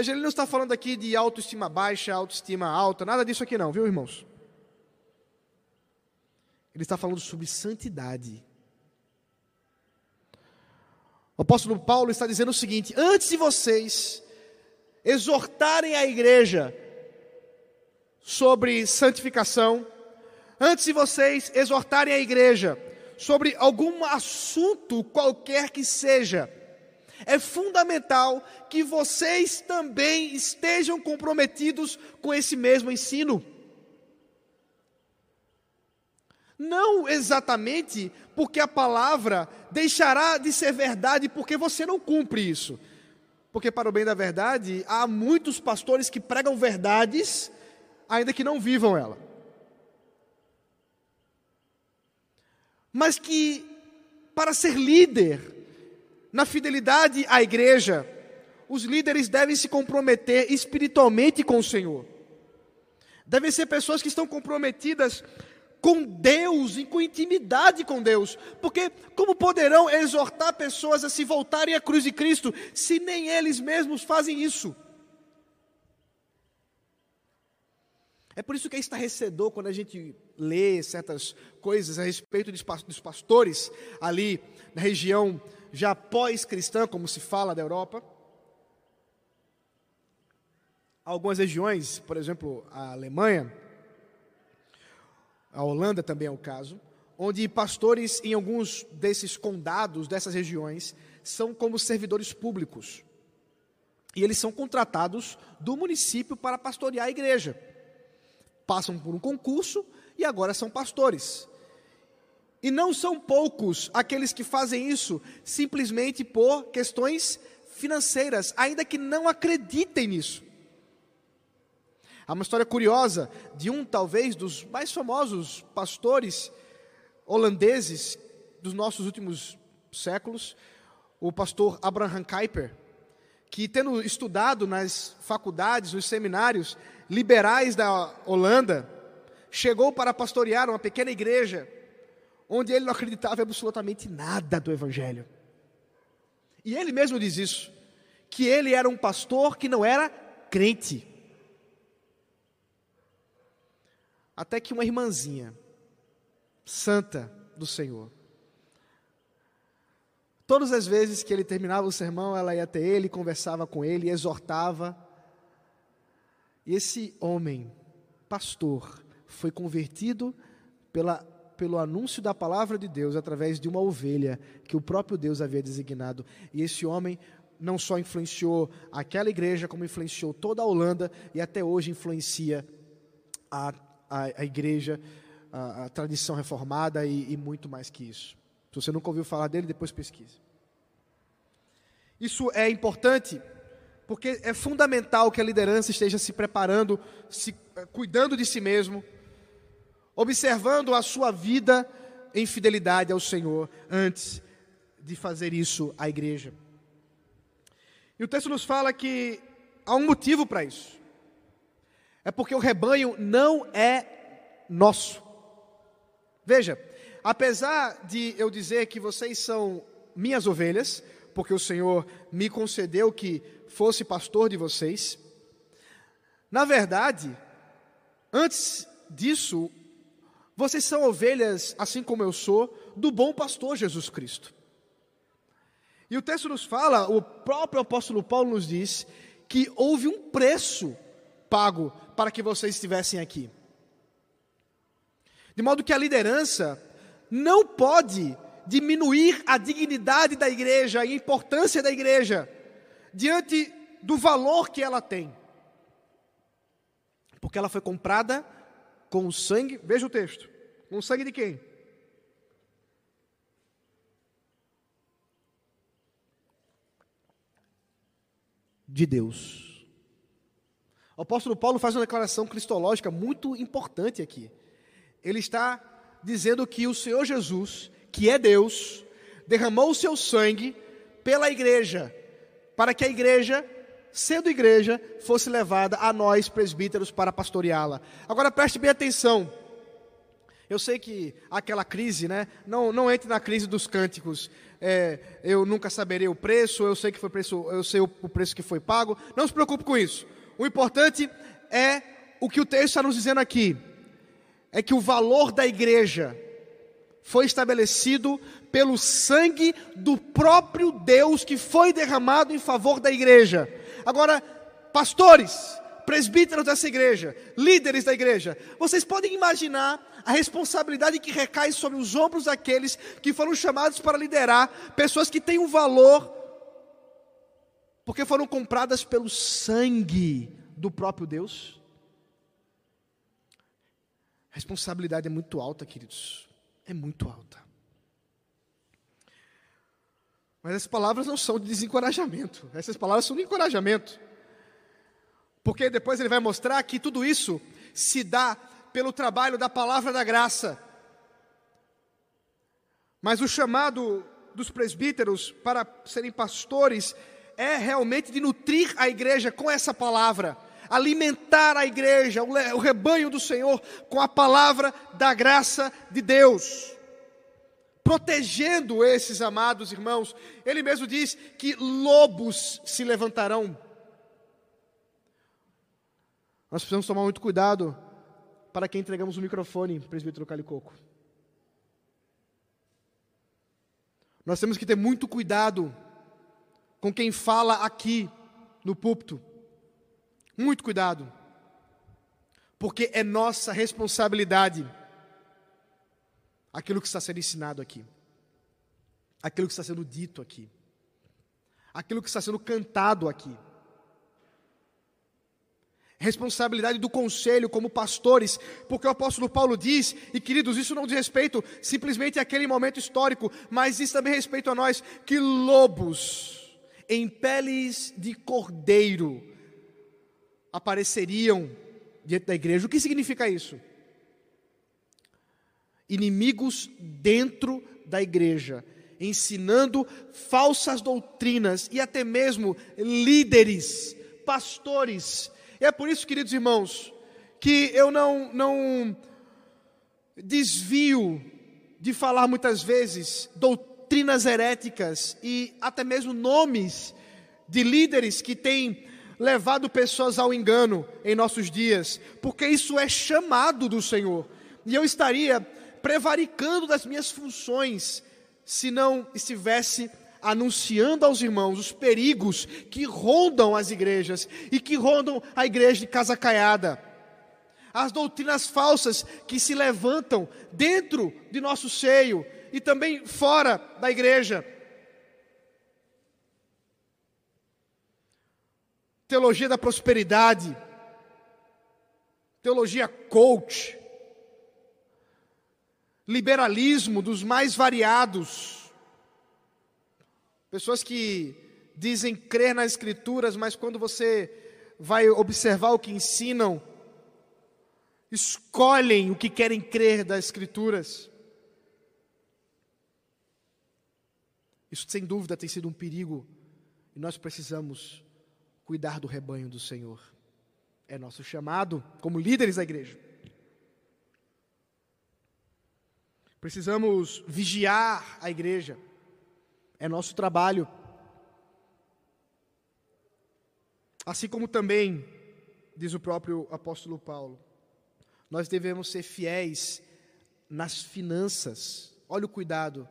S2: Veja, ele não está falando aqui de autoestima baixa, autoestima alta, nada disso aqui não, viu, irmãos? Ele está falando sobre santidade. O apóstolo Paulo está dizendo o seguinte: antes de vocês exortarem a igreja sobre santificação, antes de vocês exortarem a igreja sobre algum assunto qualquer que seja, é fundamental que vocês também estejam comprometidos com esse mesmo ensino. Não exatamente porque a palavra deixará de ser verdade porque você não cumpre isso. Porque, para o bem da verdade, há muitos pastores que pregam verdades, ainda que não vivam ela. Mas que, para ser líder na fidelidade à igreja, os líderes devem se comprometer espiritualmente com o Senhor. Devem ser pessoas que estão comprometidas com Deus e com intimidade com Deus. Porque como poderão exortar pessoas a se voltarem à cruz de Cristo se nem eles mesmos fazem isso? É por isso que é estarrecedor quando a gente lê certas coisas a respeito dos pastores ali na região já pós-cristã, como se fala da Europa. Algumas regiões, por exemplo, a Alemanha, a Holanda também é o caso, onde pastores em alguns desses condados, dessas regiões, são como servidores públicos. E eles são contratados do município para pastorear a igreja. Passam por um concurso e agora são pastores. E não são poucos aqueles que fazem isso simplesmente por questões financeiras, ainda que não acreditem nisso. Há uma história curiosa de um, talvez, dos mais famosos pastores holandeses dos nossos últimos séculos, o pastor Abraham Kuyper, que, tendo estudado nas faculdades, nos seminários liberais da Holanda, chegou para pastorear uma pequena igreja onde ele não acreditava absolutamente nada do Evangelho. E ele mesmo diz isso, que ele era um pastor que não era crente. Até que uma irmãzinha, santa do Senhor, todas as vezes que ele terminava o sermão, ela ia até ele, conversava com ele, exortava. E esse homem, pastor, foi convertido pela, pelo anúncio da palavra de Deus através de uma ovelha que o próprio Deus havia designado. E esse homem não só influenciou aquela igreja, como influenciou toda a Holanda e até hoje influencia a, a, a igreja, a, a, tradição reformada e, e muito mais que isso. Se você nunca ouviu falar dele, depois pesquise. Isso é importante porque é fundamental que a liderança esteja se preparando, se eh, cuidando de si mesmo, observando a sua vida em fidelidade ao Senhor antes de fazer isso à igreja. E o texto nos fala que há um motivo para isso. É porque o rebanho não é nosso. Veja, apesar de eu dizer que vocês são minhas ovelhas, porque o Senhor me concedeu que fosse pastor de vocês, na verdade, antes disso, vocês são ovelhas, assim como eu sou, do bom pastor Jesus Cristo. E o texto nos fala, o próprio apóstolo Paulo nos diz, que houve um preço pago para que vocês estivessem aqui. De modo que a liderança não pode diminuir a dignidade da igreja, a importância da igreja, diante do valor que ela tem. Porque ela foi comprada com o sangue, veja o texto, com o sangue de quem? de Deus. O apóstolo Paulo faz uma declaração cristológica muito importante aqui. Ele está dizendo que o Senhor Jesus, que é Deus, derramou o seu sangue pela igreja, para que a igreja, sendo igreja, fosse levada a nós presbíteros para pastoreá-la. Agora preste bem atenção. Eu sei que aquela crise, né? Não, não entre na crise dos cânticos é, eu nunca saberei o preço, eu sei que foi preço, eu sei o, o preço que foi pago. Não se preocupe com isso. O importante é o que o texto está nos dizendo aqui. É que o valor da igreja foi estabelecido pelo sangue do próprio Deus que foi derramado em favor da igreja. Agora, pastores, presbíteros dessa igreja, líderes da igreja, vocês podem imaginar a responsabilidade que recai sobre os ombros daqueles que foram chamados para liderar pessoas que têm um valor, porque foram compradas pelo sangue do próprio Deus. A responsabilidade é muito alta, queridos, é muito alta. Mas essas palavras não são de desencorajamento, essas palavras são de encorajamento. Porque depois ele vai mostrar que tudo isso se dá pelo trabalho da palavra da graça. Mas o chamado dos presbíteros para serem pastores é realmente de nutrir a igreja com essa palavra, alimentar a igreja, o rebanho do Senhor, com a palavra da graça de Deus. Protegendo esses amados irmãos, ele mesmo diz que lobos se levantarão. Nós precisamos tomar muito cuidado para quem entregamos o microfone, presbítero Calicoco. Nós temos que ter muito cuidado com quem fala aqui no púlpito. Muito cuidado. Porque é nossa responsabilidade aquilo que está sendo ensinado aqui, aquilo que está sendo dito aqui, aquilo que está sendo cantado aqui responsabilidade do conselho como pastores, porque o apóstolo Paulo diz, e queridos, isso não diz respeito simplesmente àquele momento histórico, mas diz também respeito a nós, que lobos em peles de cordeiro apareceriam diante da igreja. O que significa isso? Inimigos dentro da igreja ensinando falsas doutrinas e até mesmo líderes, pastores. E é por isso, queridos irmãos, que eu não, não desvio de falar muitas vezes doutrinas heréticas e até mesmo nomes de líderes que têm levado pessoas ao engano em nossos dias, porque isso é chamado do Senhor. E eu estaria prevaricando das minhas funções se não estivesse anunciando aos irmãos os perigos que rondam as igrejas e que rondam a igreja de Casa Caiada. As doutrinas falsas que se levantam dentro de nosso seio e também fora da igreja. Teologia da prosperidade, teologia coach, liberalismo dos mais variados. Pessoas que dizem crer nas Escrituras, mas quando você vai observar o que ensinam, escolhem o que querem crer das Escrituras. Isso, sem dúvida, tem sido um perigo e nós precisamos cuidar do rebanho do Senhor. É nosso chamado como líderes da igreja. Precisamos vigiar a igreja. É nosso trabalho. Assim como também, diz o próprio apóstolo Paulo, nós devemos ser fiéis nas finanças. Olha o cuidado.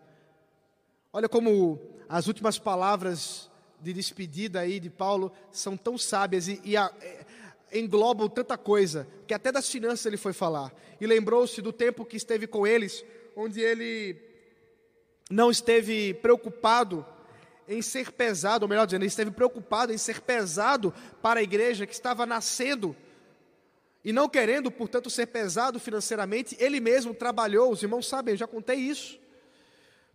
S2: Olha como as últimas palavras de despedida aí de Paulo são tão sábias e, e a, é, englobam tanta coisa, que até das finanças ele foi falar. E lembrou-se do tempo que esteve com eles, onde ele não esteve preocupado em ser pesado, ou melhor dizendo, ele esteve preocupado em ser pesado para a igreja que estava nascendo e não querendo, portanto, ser pesado financeiramente, ele mesmo trabalhou, os irmãos sabem, eu já contei isso.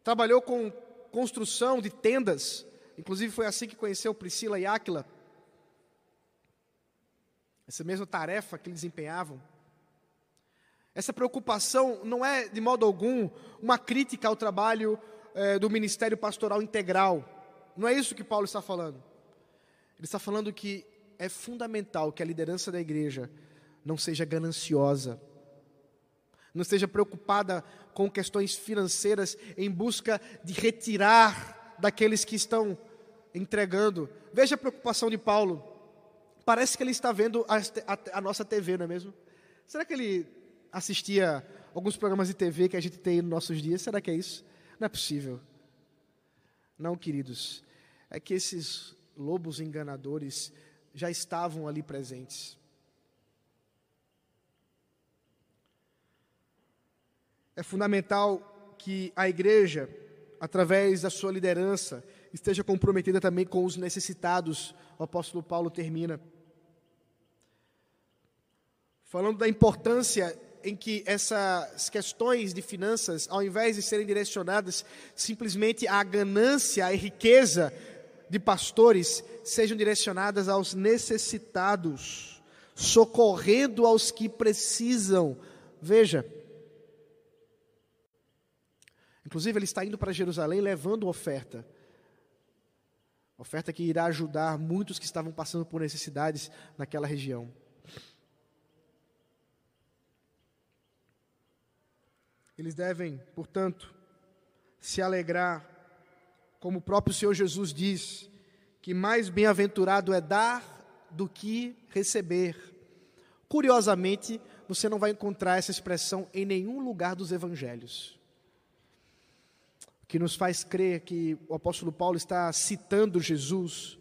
S2: Trabalhou com construção de tendas, inclusive foi assim que conheceu Priscila e Áquila. Essa mesma tarefa que eles desempenhavam. Essa preocupação não é, de modo algum, uma crítica ao trabalho é, do ministério pastoral integral. Não é isso que Paulo está falando. Ele está falando que é fundamental que a liderança da igreja não seja gananciosa, não esteja preocupada com questões financeiras em busca de retirar daqueles que estão entregando. Veja a preocupação de Paulo. Parece que ele está vendo a, a, a nossa TV, não é mesmo? Será que ele assistia alguns programas de TV que a gente tem nos nossos dias. Será que é isso? Não é possível. Não, queridos. É que esses lobos enganadores já estavam ali presentes. É fundamental que a igreja, através da sua liderança, esteja comprometida também com os necessitados. O apóstolo Paulo termina falando da importância em que essas questões de finanças, ao invés de serem direcionadas simplesmente à ganância, à riqueza de pastores, sejam direcionadas aos necessitados, socorrendo aos que precisam. Veja, inclusive ele está indo para Jerusalém levando oferta. Oferta que irá ajudar muitos que estavam passando por necessidades naquela região. Eles devem, portanto, se alegrar, como o próprio Senhor Jesus diz, que mais bem-aventurado é dar do que receber. Curiosamente, você não vai encontrar essa expressão em nenhum lugar dos evangelhos. O que nos faz crer que o apóstolo Paulo está citando Jesus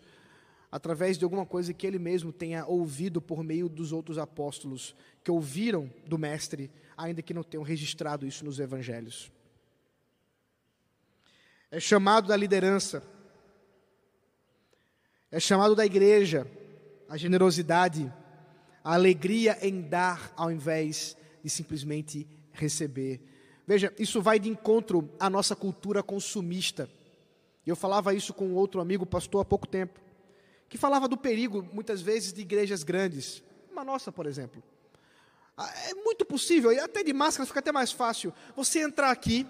S2: através de alguma coisa que ele mesmo tenha ouvido por meio dos outros apóstolos, que ouviram do Mestre ainda que não tenham registrado isso nos evangelhos. É chamado da liderança, é chamado da igreja, a generosidade, a alegria em dar ao invés de simplesmente receber. Veja, isso vai de encontro à nossa cultura consumista. Eu falava isso com outro amigo, pastor, há pouco tempo, que falava do perigo, muitas vezes, de igrejas grandes, uma nossa, por exemplo, ah, é muito possível, até de máscara fica até mais fácil. Você entrar aqui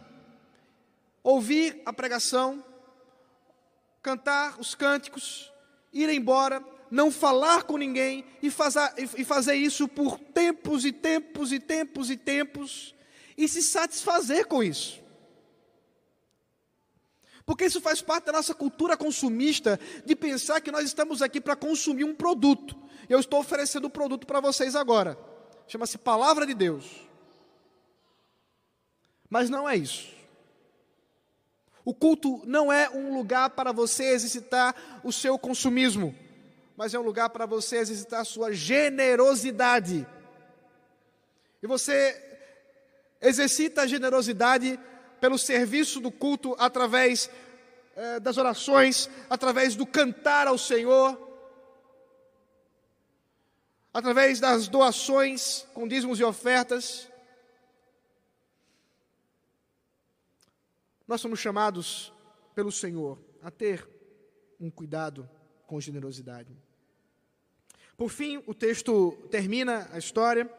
S2: ouvir a pregação, cantar os cânticos, ir embora, não falar com ninguém e e fazer isso por tempos e tempos e tempos e tempos e se satisfazer com isso. Porque isso faz parte da nossa cultura consumista de pensar que nós estamos aqui para consumir um produto. Eu estou oferecendo o um produto para vocês agora. Chama-se Palavra de Deus. Mas não é isso. O culto não é um lugar para você exercitar o seu consumismo, mas é um lugar para você exercitar a sua generosidade. E você exercita a generosidade pelo serviço do culto através eh, das orações, através do cantar ao Senhor, através das doações com dízimos e ofertas. Nós somos chamados pelo Senhor a ter um cuidado com generosidade. Por fim, o texto termina a história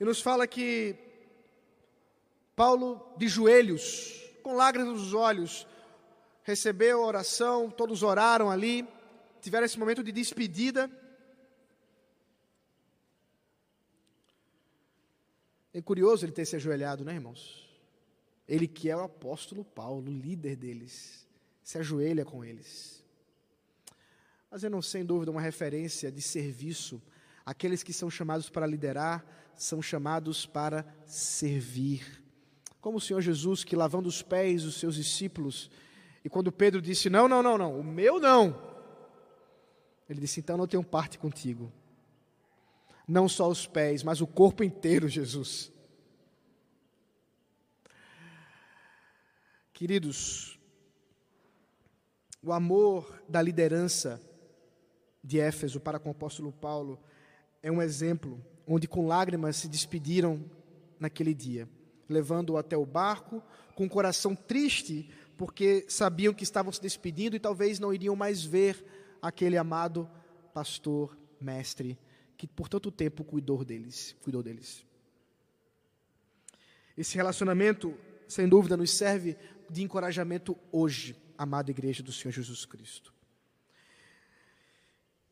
S2: e nos fala que Paulo, de joelhos, com lágrimas nos olhos, recebeu a oração, todos oraram ali, tiveram esse momento de despedida. É curioso ele ter se ajoelhado, né, irmãos? Ele que é o apóstolo Paulo, líder deles, se ajoelha com eles. Fazendo, sem dúvida, uma referência de serviço. Aqueles que são chamados para liderar são chamados para servir. Como o Senhor Jesus, que lavando os pés dos seus discípulos, e quando Pedro disse: Não, não, não, não, o meu não. Ele disse: Então não tenho parte contigo. Não só os pés, mas o corpo inteiro, Jesus. Queridos, o amor da liderança de Éfeso para com o apóstolo Paulo é um exemplo onde com lágrimas se despediram naquele dia levando-o até o barco, com o coração triste, porque sabiam que estavam se despedindo e talvez não iriam mais ver aquele amado pastor, mestre, que por tanto tempo cuidou deles, cuidou deles. Esse relacionamento, sem dúvida, nos serve de encorajamento hoje, amada igreja do Senhor Jesus Cristo.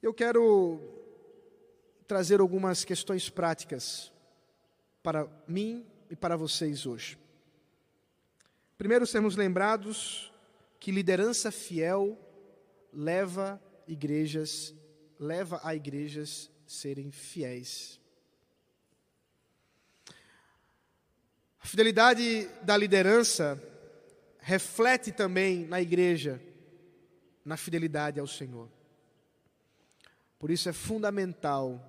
S2: Eu quero trazer algumas questões práticas para mim e para vocês hoje. Primeiro, sermos lembrados que liderança fiel leva igrejas, leva a igrejas serem fiéis. A fidelidade da liderança reflete também na igreja, na fidelidade ao Senhor. Por isso é fundamental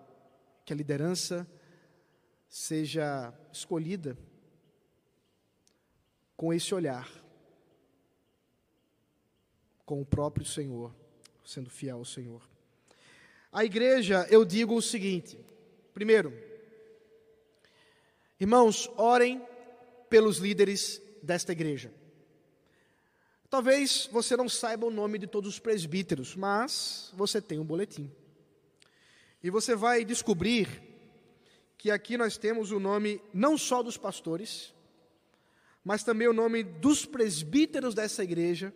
S2: que a liderança seja escolhida com esse olhar, com o próprio Senhor, sendo fiel ao Senhor. A igreja, eu digo o seguinte: primeiro, irmãos, orem pelos líderes desta igreja. Talvez você não saiba o nome de todos os presbíteros, mas você tem um boletim. E você vai descobrir que aqui nós temos o nome não só dos pastores, mas também o nome dos presbíteros dessa igreja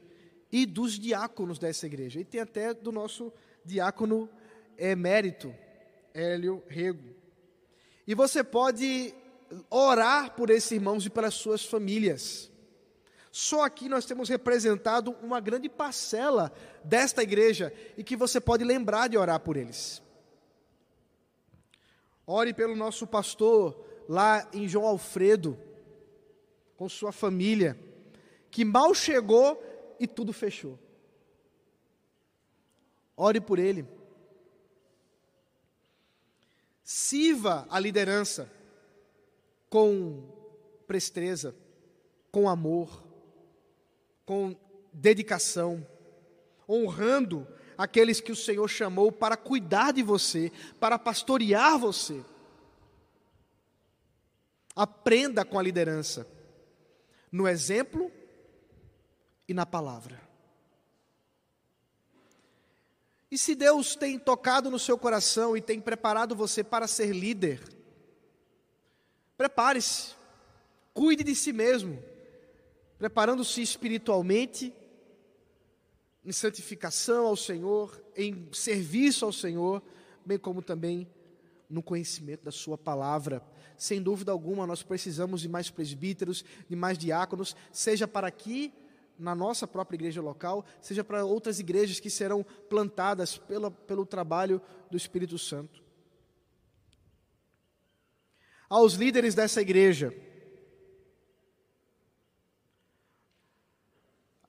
S2: e dos diáconos dessa igreja. E tem até do nosso diácono emérito, Hélio Rego. E você pode orar por esses irmãos e pelas suas famílias. Só aqui nós temos representado uma grande parcela desta igreja e que você pode lembrar de orar por eles. Ore pelo nosso pastor lá em João Alfredo, com sua família, que mal chegou e tudo fechou. Ore por ele. Sirva a liderança com presteza, com amor, com dedicação, honrando aqueles que o Senhor chamou para cuidar de você, para pastorear você. Aprenda com a liderança, no exemplo e na palavra. E se Deus tem tocado no seu coração e tem preparado você para ser líder, prepare-se, cuide de si mesmo, preparando-se espiritualmente, em santificação ao Senhor, em serviço ao Senhor, bem como também no conhecimento da Sua palavra. Sem dúvida alguma, nós precisamos de mais presbíteros, de mais diáconos, seja para aqui, na nossa própria igreja local, seja para outras igrejas que serão plantadas pela, pelo trabalho do Espírito Santo. Aos líderes dessa igreja,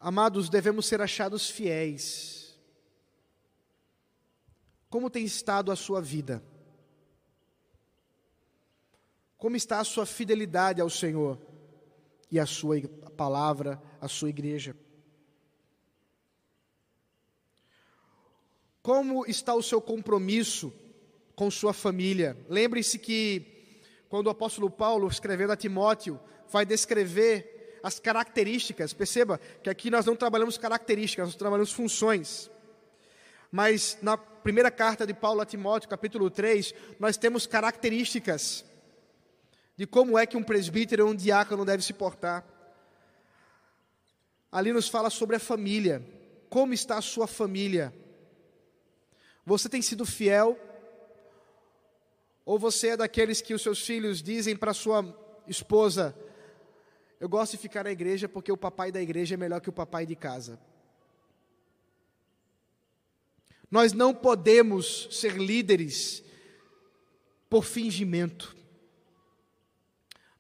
S2: amados, devemos ser achados fiéis. Como tem estado a sua vida? Como está a sua fidelidade ao Senhor e à sua palavra, à sua igreja? Como está o seu compromisso com sua família? Lembre-se que quando o apóstolo Paulo, escrevendo a Timóteo, vai descrever as características, perceba que aqui nós não trabalhamos características, nós trabalhamos funções. Mas na primeira carta de Paulo a Timóteo, capítulo 3, nós temos características de como é que um presbítero ou um diácono deve se portar. Ali nos fala sobre a família. Como está a sua família? Você tem sido fiel? Ou você é daqueles que os seus filhos dizem para sua esposa: Eu gosto de ficar na igreja porque o papai da igreja é melhor que o papai de casa? Nós não podemos ser líderes por fingimento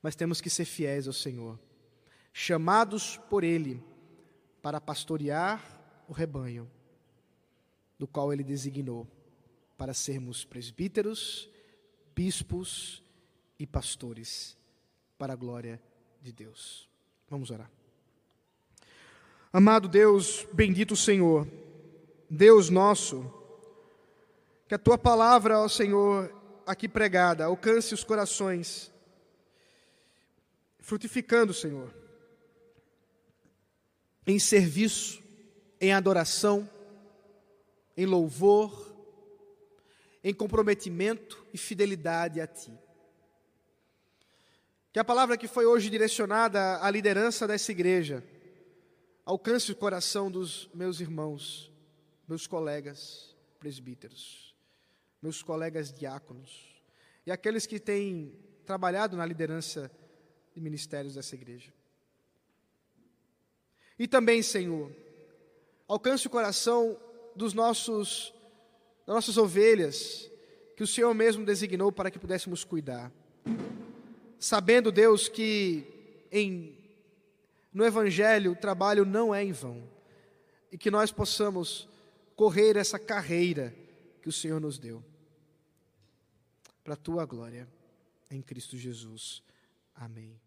S2: mas temos que ser fiéis ao Senhor, chamados por Ele para pastorear o rebanho, do qual Ele designou, para sermos presbíteros, bispos e pastores, para a glória de Deus. Vamos orar. Amado Deus, bendito Senhor, Deus nosso, que a tua palavra, ó Senhor, aqui pregada, alcance os corações frutificando, Senhor, em serviço, em adoração, em louvor, em comprometimento e fidelidade a Ti. Que a palavra que foi hoje direcionada à liderança dessa igreja alcance o coração dos meus irmãos, meus colegas presbíteros, meus colegas diáconos e aqueles que têm trabalhado na liderança de ministérios dessa igreja. E também, Senhor, alcance o coração dos nossos das nossas ovelhas, que o Senhor mesmo designou para que pudéssemos cuidar. Sabendo, Deus, que em no evangelho o trabalho não é em vão e que nós possamos correr essa carreira que o Senhor nos deu. Para a tua glória, em Cristo Jesus. Amém.